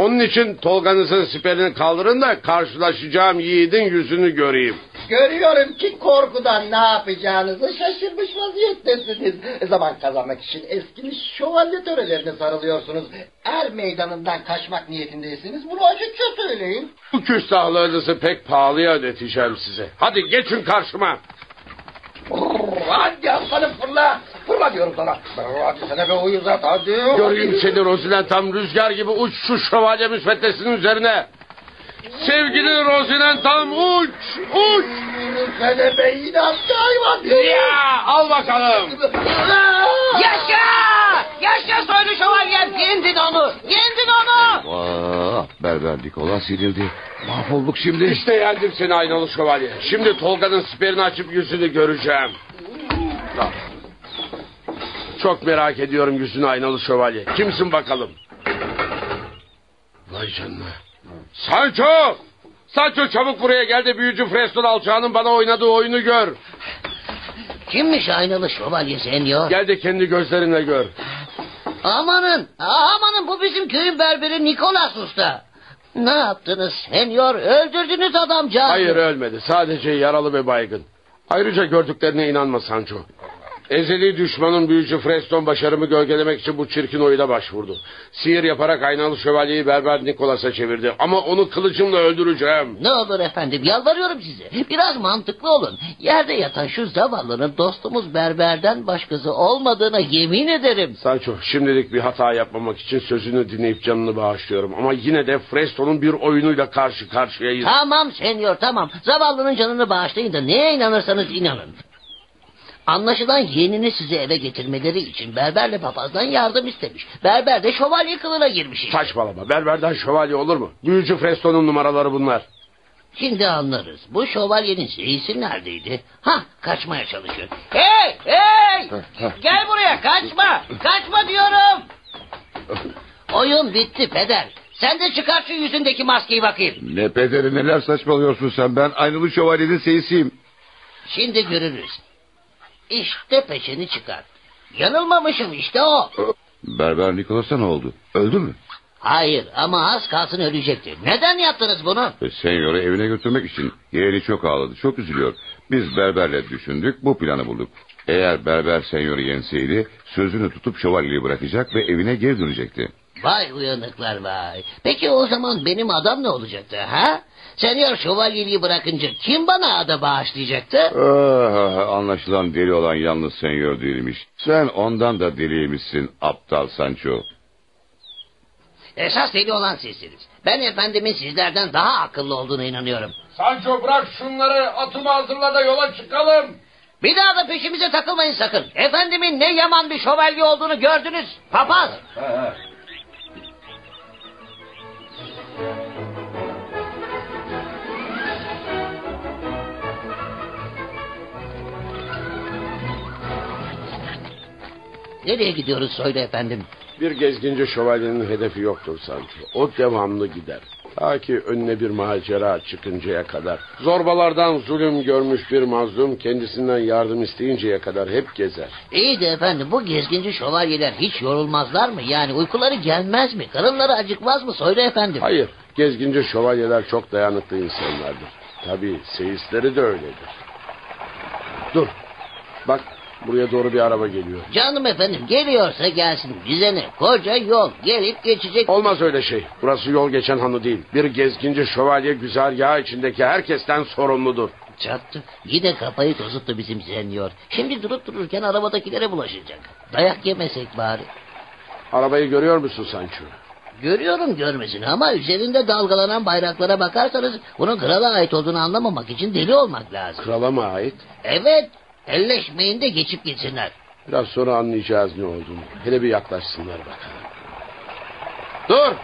Onun için Tolga'nızın siperini kaldırın da karşılaşacağım yiğidin yüzünü göreyim. Görüyorum ki korkudan ne yapacağınızı şaşırmış vaziyettesiniz. Zaman kazanmak için eskimiş şövalye törelerine sarılıyorsunuz. Er meydanından kaçmak niyetindeyseniz bunu açıkça söyleyin. Bu küstahlığınızı pek pahalıya ödeteceğim size. Hadi geçin karşıma. Hadi aslanım fırla. Fırla diyorum sana. Hadi sana bir uyuz at hadi. Göreyim seni Rozilen tam rüzgar gibi uç şu şövalye müsveddesinin üzerine. Sevgili Rozilen tam uç uç. Sene beyin attı hayvan. Ya al bakalım. Yaşa! Yaşa soylu şövalyem! Yendin onu! Yendin onu! Vah, Berber Nikolas yenildi. Mahvolduk şimdi. İşte yendim seni aynalı şövalye. Şimdi Tolga'nın siperini açıp yüzünü göreceğim. Al. Çok merak ediyorum yüzünü aynalı şövalye. Kimsin bakalım? Vay canına. Sancho! Sancho çabuk buraya gel de büyücü Freston alçağının bana oynadığı oyunu gör. Kimmiş aynalı şövalye senyor? Gel de kendi gözlerinle gör. Amanın! Amanın bu bizim köyün berberi Nikolas Usta. Ne yaptınız senyor? Öldürdünüz adamcağızı. Hayır ölmedi. Sadece yaralı ve baygın. Ayrıca gördüklerine inanma Sancho. Ezeli düşmanın büyücü Freston başarımı gölgelemek için bu çirkin oyuna başvurdu. Sihir yaparak aynalı şövalyeyi berber Nikolas'a çevirdi. Ama onu kılıcımla öldüreceğim. Ne olur efendim yalvarıyorum size. Biraz mantıklı olun. Yerde yatan şu zavallının dostumuz berberden başkası olmadığına yemin ederim. Sancho şimdilik bir hata yapmamak için sözünü dinleyip canını bağışlıyorum. Ama yine de Freston'un bir oyunuyla karşı karşıyayız. Tamam senyor tamam. Zavallının canını bağışlayın da neye inanırsanız inanın. Anlaşılan yeğenini size eve getirmeleri için berberle papazdan yardım istemiş. Berber de şövalye kılığına girmiş. işte. Saçmalama berberden şövalye olur mu? Büyücü Freston'un numaraları bunlar. Şimdi anlarız. Bu şövalyenin şeysi neredeydi? Ha kaçmaya çalışıyor. Hey hey! Gel buraya kaçma! Kaçma diyorum! Oyun bitti peder. Sen de çıkar şu yüzündeki maskeyi bakayım. Ne pederi neler saçmalıyorsun sen. Ben aynalı şövalyenin seyisiyim. Şimdi görürüz. İşte peşini çıkar. Yanılmamışım işte o. Berber Nikolas'a ne oldu? Öldü mü? Hayır ama az kalsın ölecekti. Neden yaptınız bunu? E, Senyor'u evine götürmek için. Yeğeni çok ağladı, çok üzülüyor. Biz berberle düşündük, bu planı bulduk. Eğer berber senyoru yenseydi, sözünü tutup şövalyeyi bırakacak ve evine geri dönecekti. Vay uyanıklar vay. Peki o zaman benim adam ne olacaktı ha? Senyor şövalyeliği bırakınca kim bana ada bağışlayacaktı? Ah, anlaşılan deli olan yalnız senyor değilmiş. Sen ondan da deliymişsin aptal Sancho. Esas deli olan sizsiniz. Ben efendimin sizlerden daha akıllı olduğuna inanıyorum. Sancho bırak şunları atımı hazırla da yola çıkalım. Bir daha da peşimize takılmayın sakın. Efendimin ne yaman bir şövalye olduğunu gördünüz. Papaz. Nereye gidiyoruz söyle efendim. Bir gezginci şövalyenin hedefi yoktur sanki. O devamlı gider. Ta ki önüne bir macera çıkıncaya kadar. Zorbalardan zulüm görmüş bir mazlum kendisinden yardım isteyinceye kadar hep gezer. İyi de efendim bu gezginci şövalyeler hiç yorulmazlar mı? Yani uykuları gelmez mi? Karınları acıkmaz mı? Söyle efendim. Hayır, gezginci şövalyeler çok dayanıklı insanlardır. Tabii seyisleri de öyledir. Dur, bak buraya doğru bir araba geliyor. Canım efendim geliyorsa gelsin. Bize ne? Koca yol. Gelip geçecek. Olmaz öyle şey. Burası yol geçen hanı değil. Bir gezginci şövalye güzergahı içindeki herkesten sorumludur. Çattı. Yine kafayı tozuttu bizim senyor. Şimdi durup dururken arabadakilere bulaşacak. Dayak yemesek bari. Arabayı görüyor musun Sancho? Görüyorum görmesini ama üzerinde dalgalanan bayraklara bakarsanız bunun krala ait olduğunu anlamamak için deli olmak lazım. Krala mı ait? Evet. Elleşmeyin de geçip gitsinler. Biraz sonra anlayacağız ne olduğunu. Hele bir yaklaşsınlar bakalım. Dur!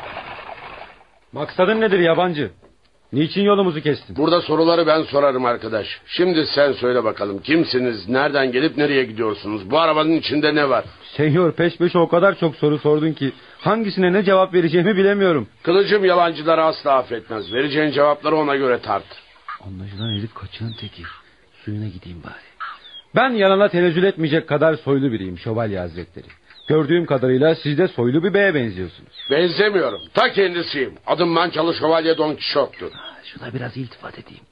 Maksadın nedir yabancı? Niçin yolumuzu kestin? Burada soruları ben sorarım arkadaş. Şimdi sen söyle bakalım. Kimsiniz? Nereden gelip nereye gidiyorsunuz? Bu arabanın içinde ne var? Senyor peş peşe o kadar çok soru sordun ki hangisine ne cevap vereceğimi bilemiyorum. Kılıcım yalancıları asla affetmez. Vereceğin cevapları ona göre tart. Anlaşılan herif kaçığın teki. Suyuna gideyim bari. Ben yalana tenezzül etmeyecek kadar soylu biriyim şövalye hazretleri. Gördüğüm kadarıyla siz de soylu bir beye benziyorsunuz. Benzemiyorum. Ta kendisiyim. Adım Mançalı Şövalye Don Kişot'tur. Şuna biraz iltifat edeyim.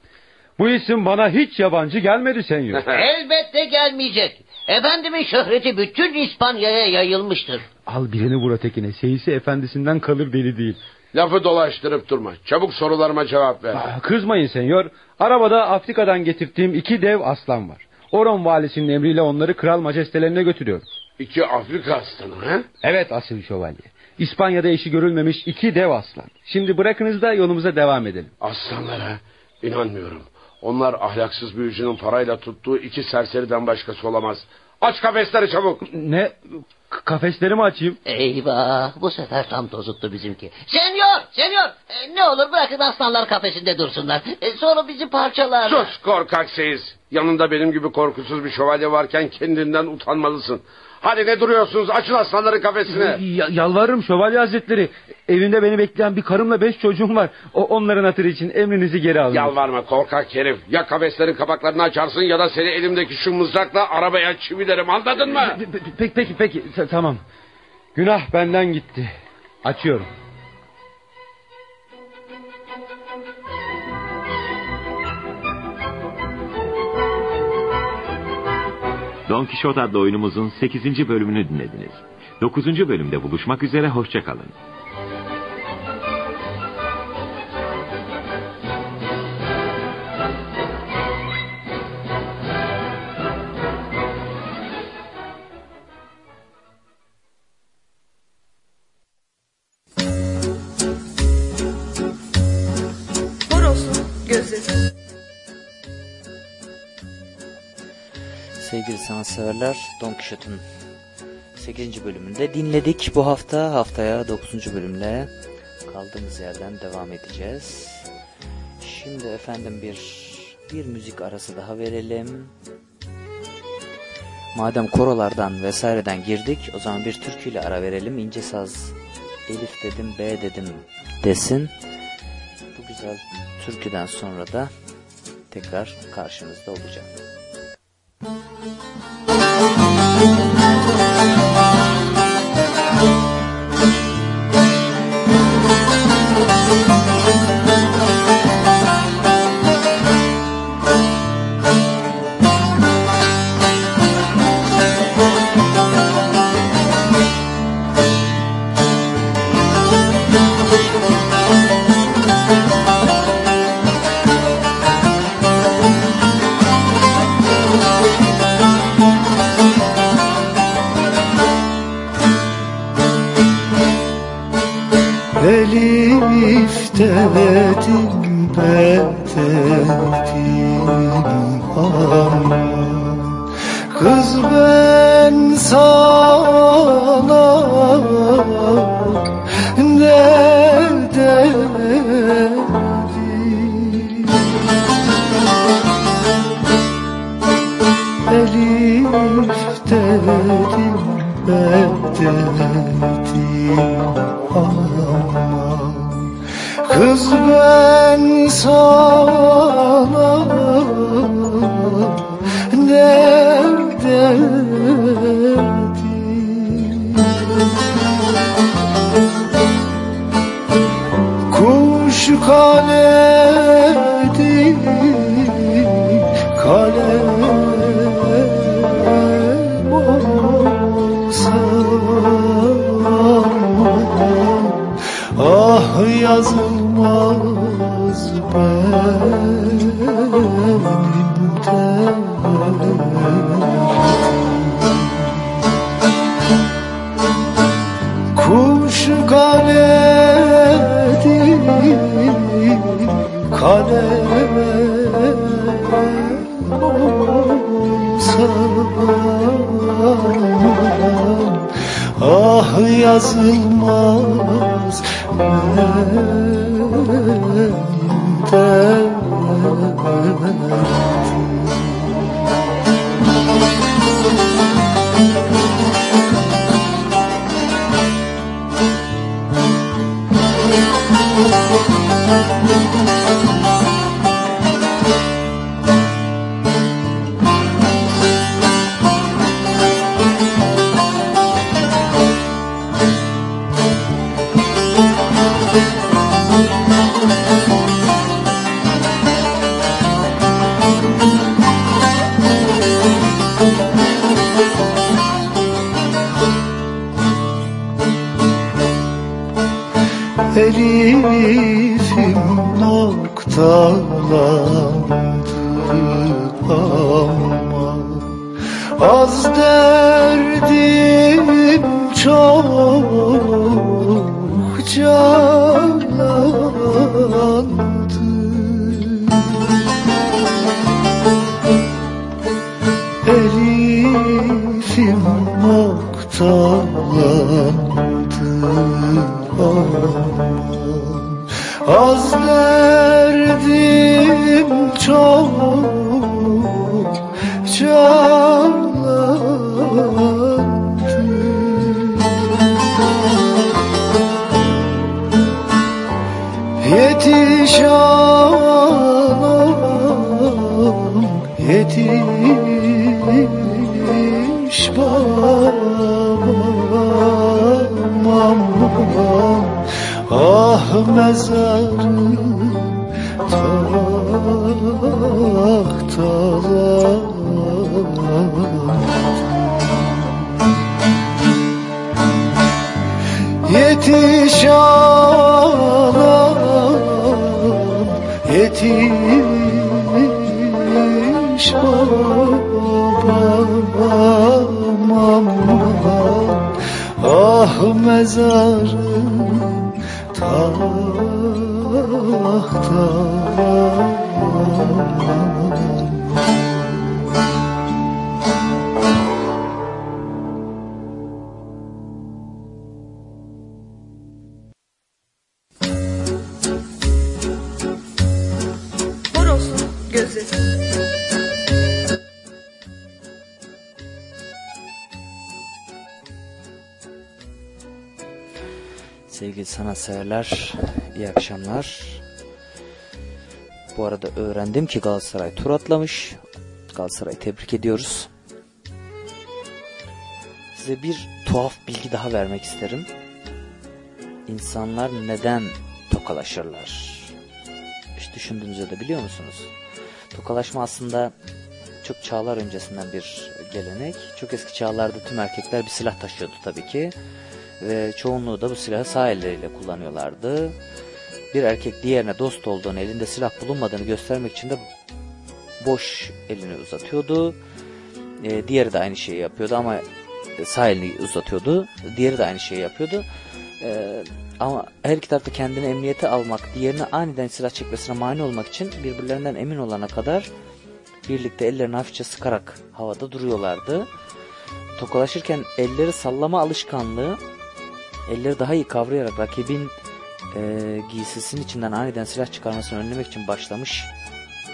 Bu isim bana hiç yabancı gelmedi senyor. Elbette gelmeyecek. Efendimin şöhreti bütün İspanya'ya yayılmıştır. Al birini vur ötekine. Seyisi efendisinden kalır deli değil. Lafı dolaştırıp durma. Çabuk sorularıma cevap ver. Aa, kızmayın senyor. Arabada Afrika'dan getirdiğim iki dev aslan var. Oron valisinin emriyle onları kral majestelerine götürüyorum. İki Afrika aslanı he? Evet asil şövalye. İspanya'da eşi görülmemiş iki dev aslan. Şimdi bırakınız da yolumuza devam edelim. Aslanlara inanmıyorum. Onlar ahlaksız büyücünün parayla tuttuğu iki serseriden başkası olamaz. Aç kafesleri çabuk. Ne? K- kafesleri mi açayım? Eyvah bu sefer tam tozuttu bizimki. Senyor senyor e, ne olur bırakın aslanlar kafesinde dursunlar. E, sonra bizi parçalar. Sus korkak seyis. Yanında benim gibi korkusuz bir şövalye varken kendinden utanmalısın. Hadi ne duruyorsunuz açın aslanların kafesine. Ya- yalvarırım şövalye hazretleri. Evinde beni bekleyen bir karımla beş çocuğum var. O onların hatırı için emrinizi geri alın. Yalvarma korkak herif. Ya kafeslerin kapaklarını açarsın ya da seni elimdeki şu mızrakla arabaya çivilerim anladın mı? Peki peki peki tamam. Günah benden gitti. Açıyorum. Don Kişot adlı oyunumuzun 8. bölümünü dinlediniz. 9. bölümde buluşmak üzere hoşçakalın. Sevgili sanatseverler Don Quixote'un 8. bölümünde dinledik. Bu hafta haftaya 9. bölümle kaldığımız yerden devam edeceğiz. Şimdi efendim bir bir müzik arası daha verelim. Madem korolardan vesaireden girdik o zaman bir türküyle ara verelim. İnce saz Elif dedim B dedim desin. Bu güzel türküden sonra da tekrar karşınızda olacağım. Elif dedim bededim Sevgili sanatseverler, iyi akşamlar. Bu arada öğrendim ki Galatasaray tur atlamış. Galatasaray'ı tebrik ediyoruz. Size bir tuhaf bilgi daha vermek isterim. İnsanlar neden tokalaşırlar? Hiç düşündüğünüzde de biliyor musunuz? Tokalaşma aslında çok çağlar öncesinden bir gelenek. Çok eski çağlarda tüm erkekler bir silah taşıyordu tabii ki. Ve çoğunluğu da bu silahı sağ elleriyle kullanıyorlardı. Bir erkek diğerine dost olduğunu, elinde silah bulunmadığını göstermek için de boş elini uzatıyordu. Ee, diğeri de aynı şeyi yapıyordu ama sağ elini uzatıyordu. Diğeri de aynı şeyi yapıyordu. Ee, ama her iki tarafta kendini emniyete almak, diğerine aniden silah çekmesine mani olmak için birbirlerinden emin olana kadar birlikte ellerini hafifçe sıkarak havada duruyorlardı. Tokalaşırken elleri sallama alışkanlığı elleri daha iyi kavrayarak rakibin e, giysisinin içinden aniden silah çıkarmasını önlemek için başlamış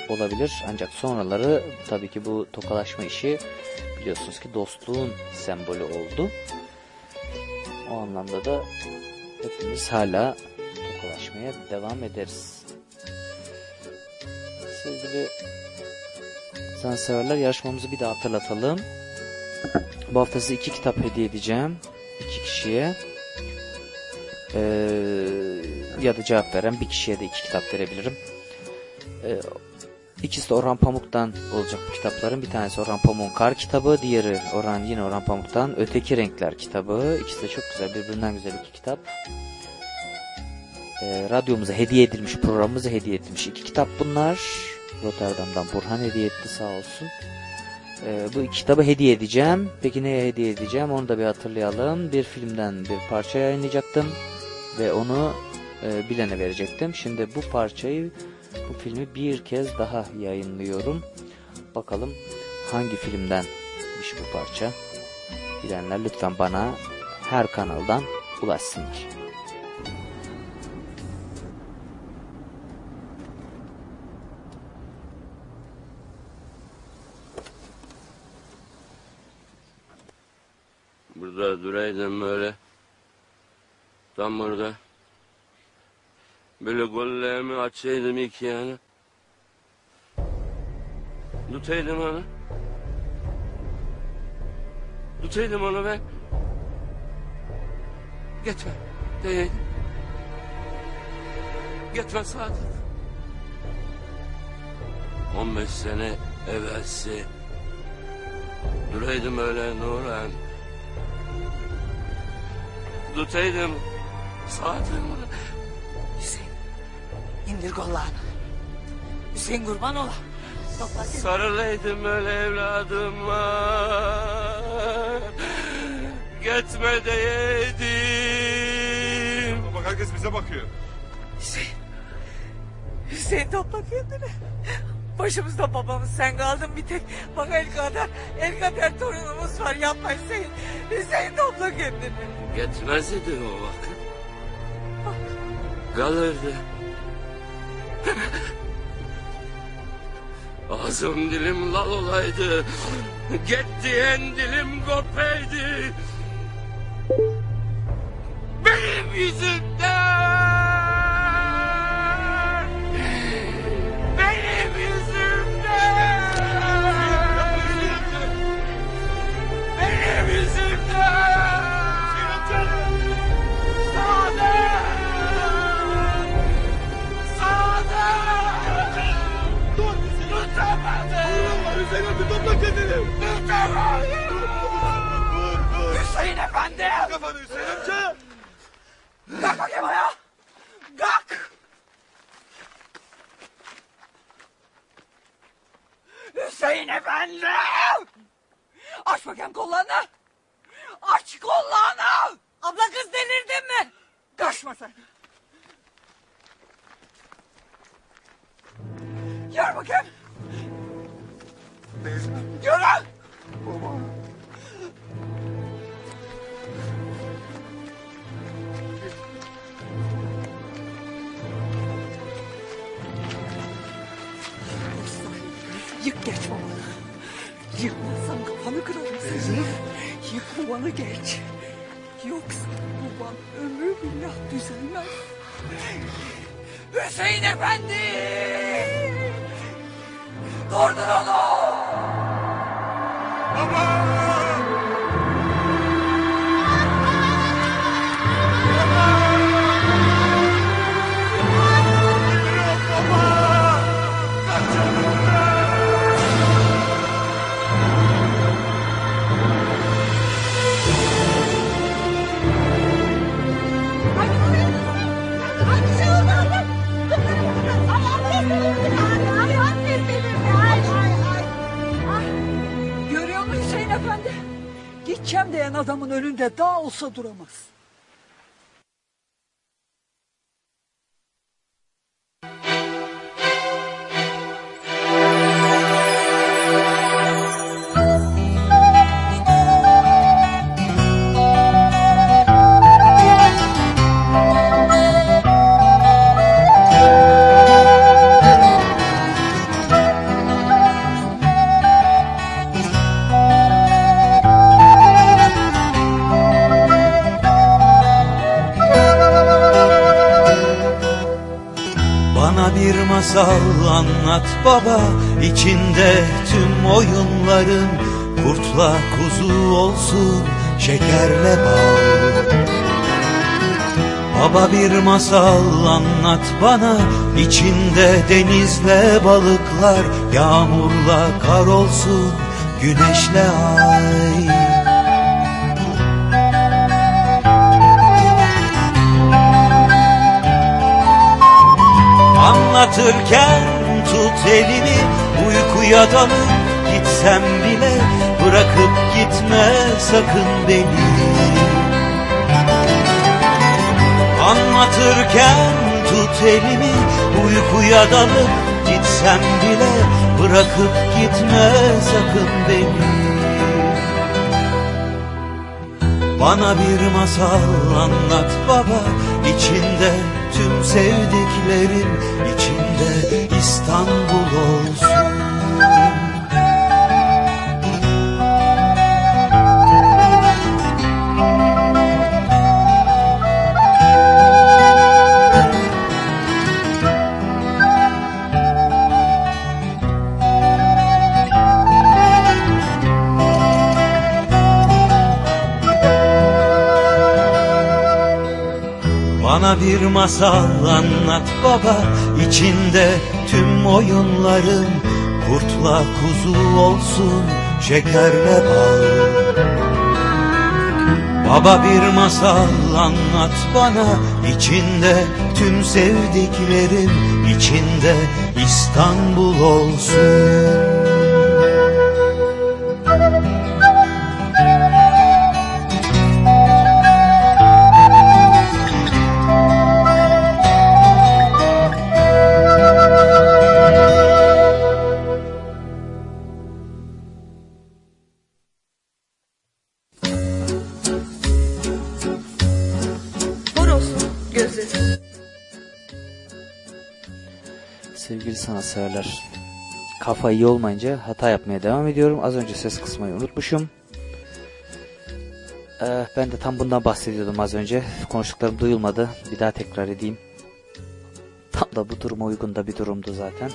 olabilir. Ancak sonraları tabii ki bu tokalaşma işi biliyorsunuz ki dostluğun sembolü oldu. O anlamda da hepimiz hala tokalaşmaya devam ederiz. Sevgili sanatseverler yarışmamızı bir daha hatırlatalım. Bu hafta size iki kitap hediye edeceğim. iki kişiye. Ee, ya da cevap veren bir kişiye de iki kitap verebilirim. Ee, ikisi de Orhan Pamuk'tan olacak bu kitapların. Bir tanesi Orhan Pamuk'un Kar kitabı, diğeri Orhan yine Orhan Pamuk'tan Öteki Renkler kitabı. İkisi de çok güzel, birbirinden güzel iki kitap. Ee, radyomuza hediye edilmiş, programımıza hediye edilmiş iki kitap bunlar. Rotterdam'dan Burhan hediye etti sağ olsun. Ee, bu iki kitabı hediye edeceğim. Peki neye hediye edeceğim onu da bir hatırlayalım. Bir filmden bir parça yayınlayacaktım. Ve onu e, bilene verecektim. Şimdi bu parçayı, bu filmi bir kez daha yayınlıyorum. Bakalım hangi filmdenmiş bu parça. Bilenler lütfen bana her kanaldan ulaşsınlar. Burada duraydım böyle. Tam burada. Böyle gollerimi açaydım iki yana. Tutaydım onu. Tutaydım onu ben. Gitme. Değil. Gitme Sadık. 15 sene evvelsi. Duraydım öyle Nurhan. Tutaydım. Sadık. Hüseyin indir kollarını. Hüseyin kurban ola. Sarılaydım öyle evladıma. Gitme deydim. Bak herkes bize bakıyor. Hüseyin. Hüseyin topla kendini. Başımızda babamız sen kaldın bir tek. Bak el kadar, el kadar torunumuz var yapma Hüseyin. Hüseyin topla kendini. Gitmez o vakit. Kalırdı. Ağzım dilim lal olaydı. Get diyen dilim kopaydı. Benim yüzümden. Hüseyin efendi. Aç bakayım kollarını. Aç kollarını. Abla kız delirdin mi? Kaçma sen. Gör bakayım. Yürü. Yık geç babanı. Yıkmazsan kafanı kırarım seni. Yık babanı geç. Yoksa baban ömrü billah düzelmez. Hüseyin Efendi! Durdur onu! Görüyor Gideceğim diyen adamın önünde daha olsa duramaz. Masal anlat baba içinde tüm oyunların Kurtla kuzu olsun şekerle bal. Baba bir masal anlat bana içinde denizle balıklar Yağmurla kar olsun güneşle ay Anlatırken tut elimi uykuya dalıp gitsem bile Bırakıp gitme sakın beni. Anlatırken tut elimi uykuya dalıp gitsem bile Bırakıp gitme sakın beni Bana bir masal anlat baba. İçinde tüm sevdiklerin içinde İstanbul olsun Bana bir masal anlat baba. İçinde tüm oyunların Kurtla kuzu olsun şekerle bal. Baba bir masal anlat bana. İçinde tüm sevdiklerin içinde İstanbul olsun kafa iyi olmayınca hata yapmaya devam ediyorum. Az önce ses kısmayı unutmuşum. Ee, ben de tam bundan bahsediyordum az önce. Konuştuklarım duyulmadı. Bir daha tekrar edeyim. Tam da bu duruma uygun da bir durumdu zaten.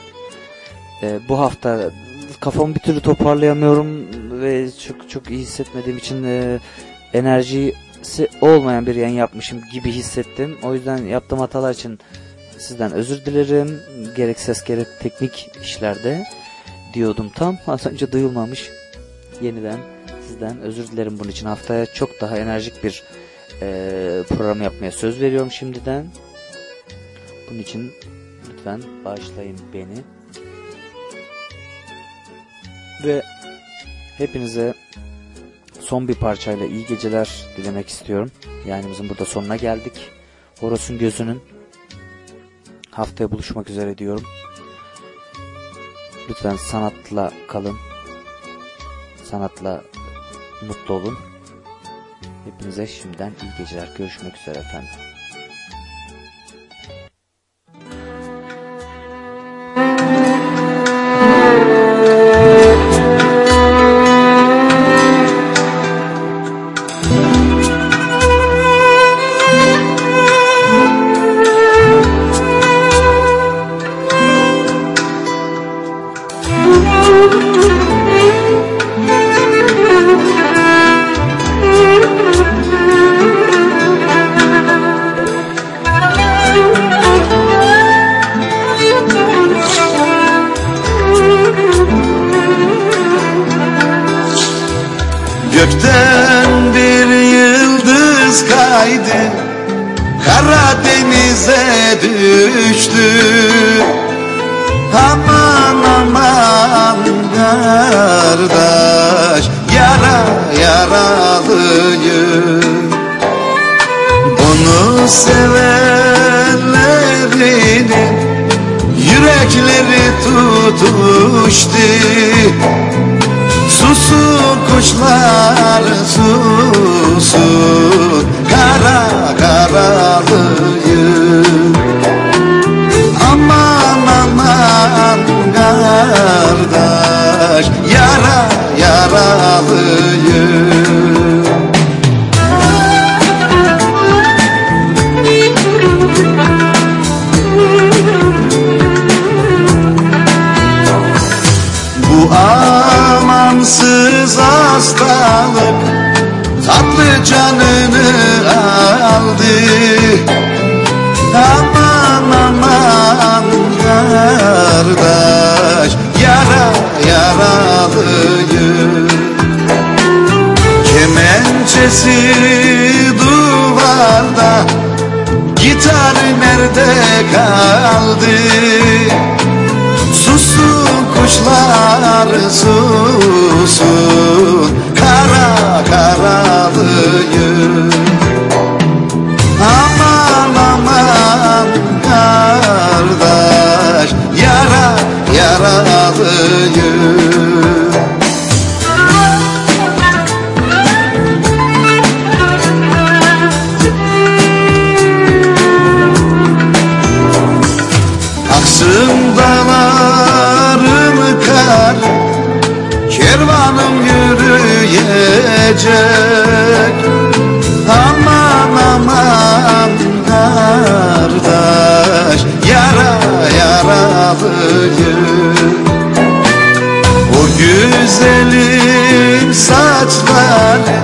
Ee, bu hafta kafamı bir türlü toparlayamıyorum ve çok çok iyi hissetmediğim için e, enerjisi olmayan bir yayın yapmışım gibi hissettim. O yüzden yaptığım hatalar için sizden özür dilerim. Gerek ses gerek teknik işlerde diyordum tam. Az önce duyulmamış. Yeniden sizden özür dilerim bunun için. Haftaya çok daha enerjik bir e, program yapmaya söz veriyorum şimdiden. Bunun için lütfen bağışlayın beni. Ve hepinize son bir parçayla iyi geceler dilemek istiyorum. Yayınımızın burada sonuna geldik. Horos'un gözünün haftaya buluşmak üzere diyorum. Lütfen sanatla kalın. Sanatla mutlu olun. Hepinize şimdiden iyi geceler. Görüşmek üzere efendim. Düştü Aman aman kardeş Yara yaralıyım. Onu sevenlerinin Yürekleri tutuştu. Susun kuşlar susun Resmi duvarda Gitar nerede kaldı? düşecek Aman aman kardeş Yara yaralıyım O güzelim saçları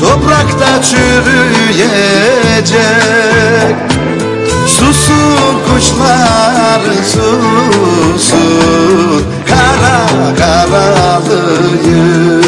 Toprakta çürüyecek. Susun kuşlar susun Kara karalıyım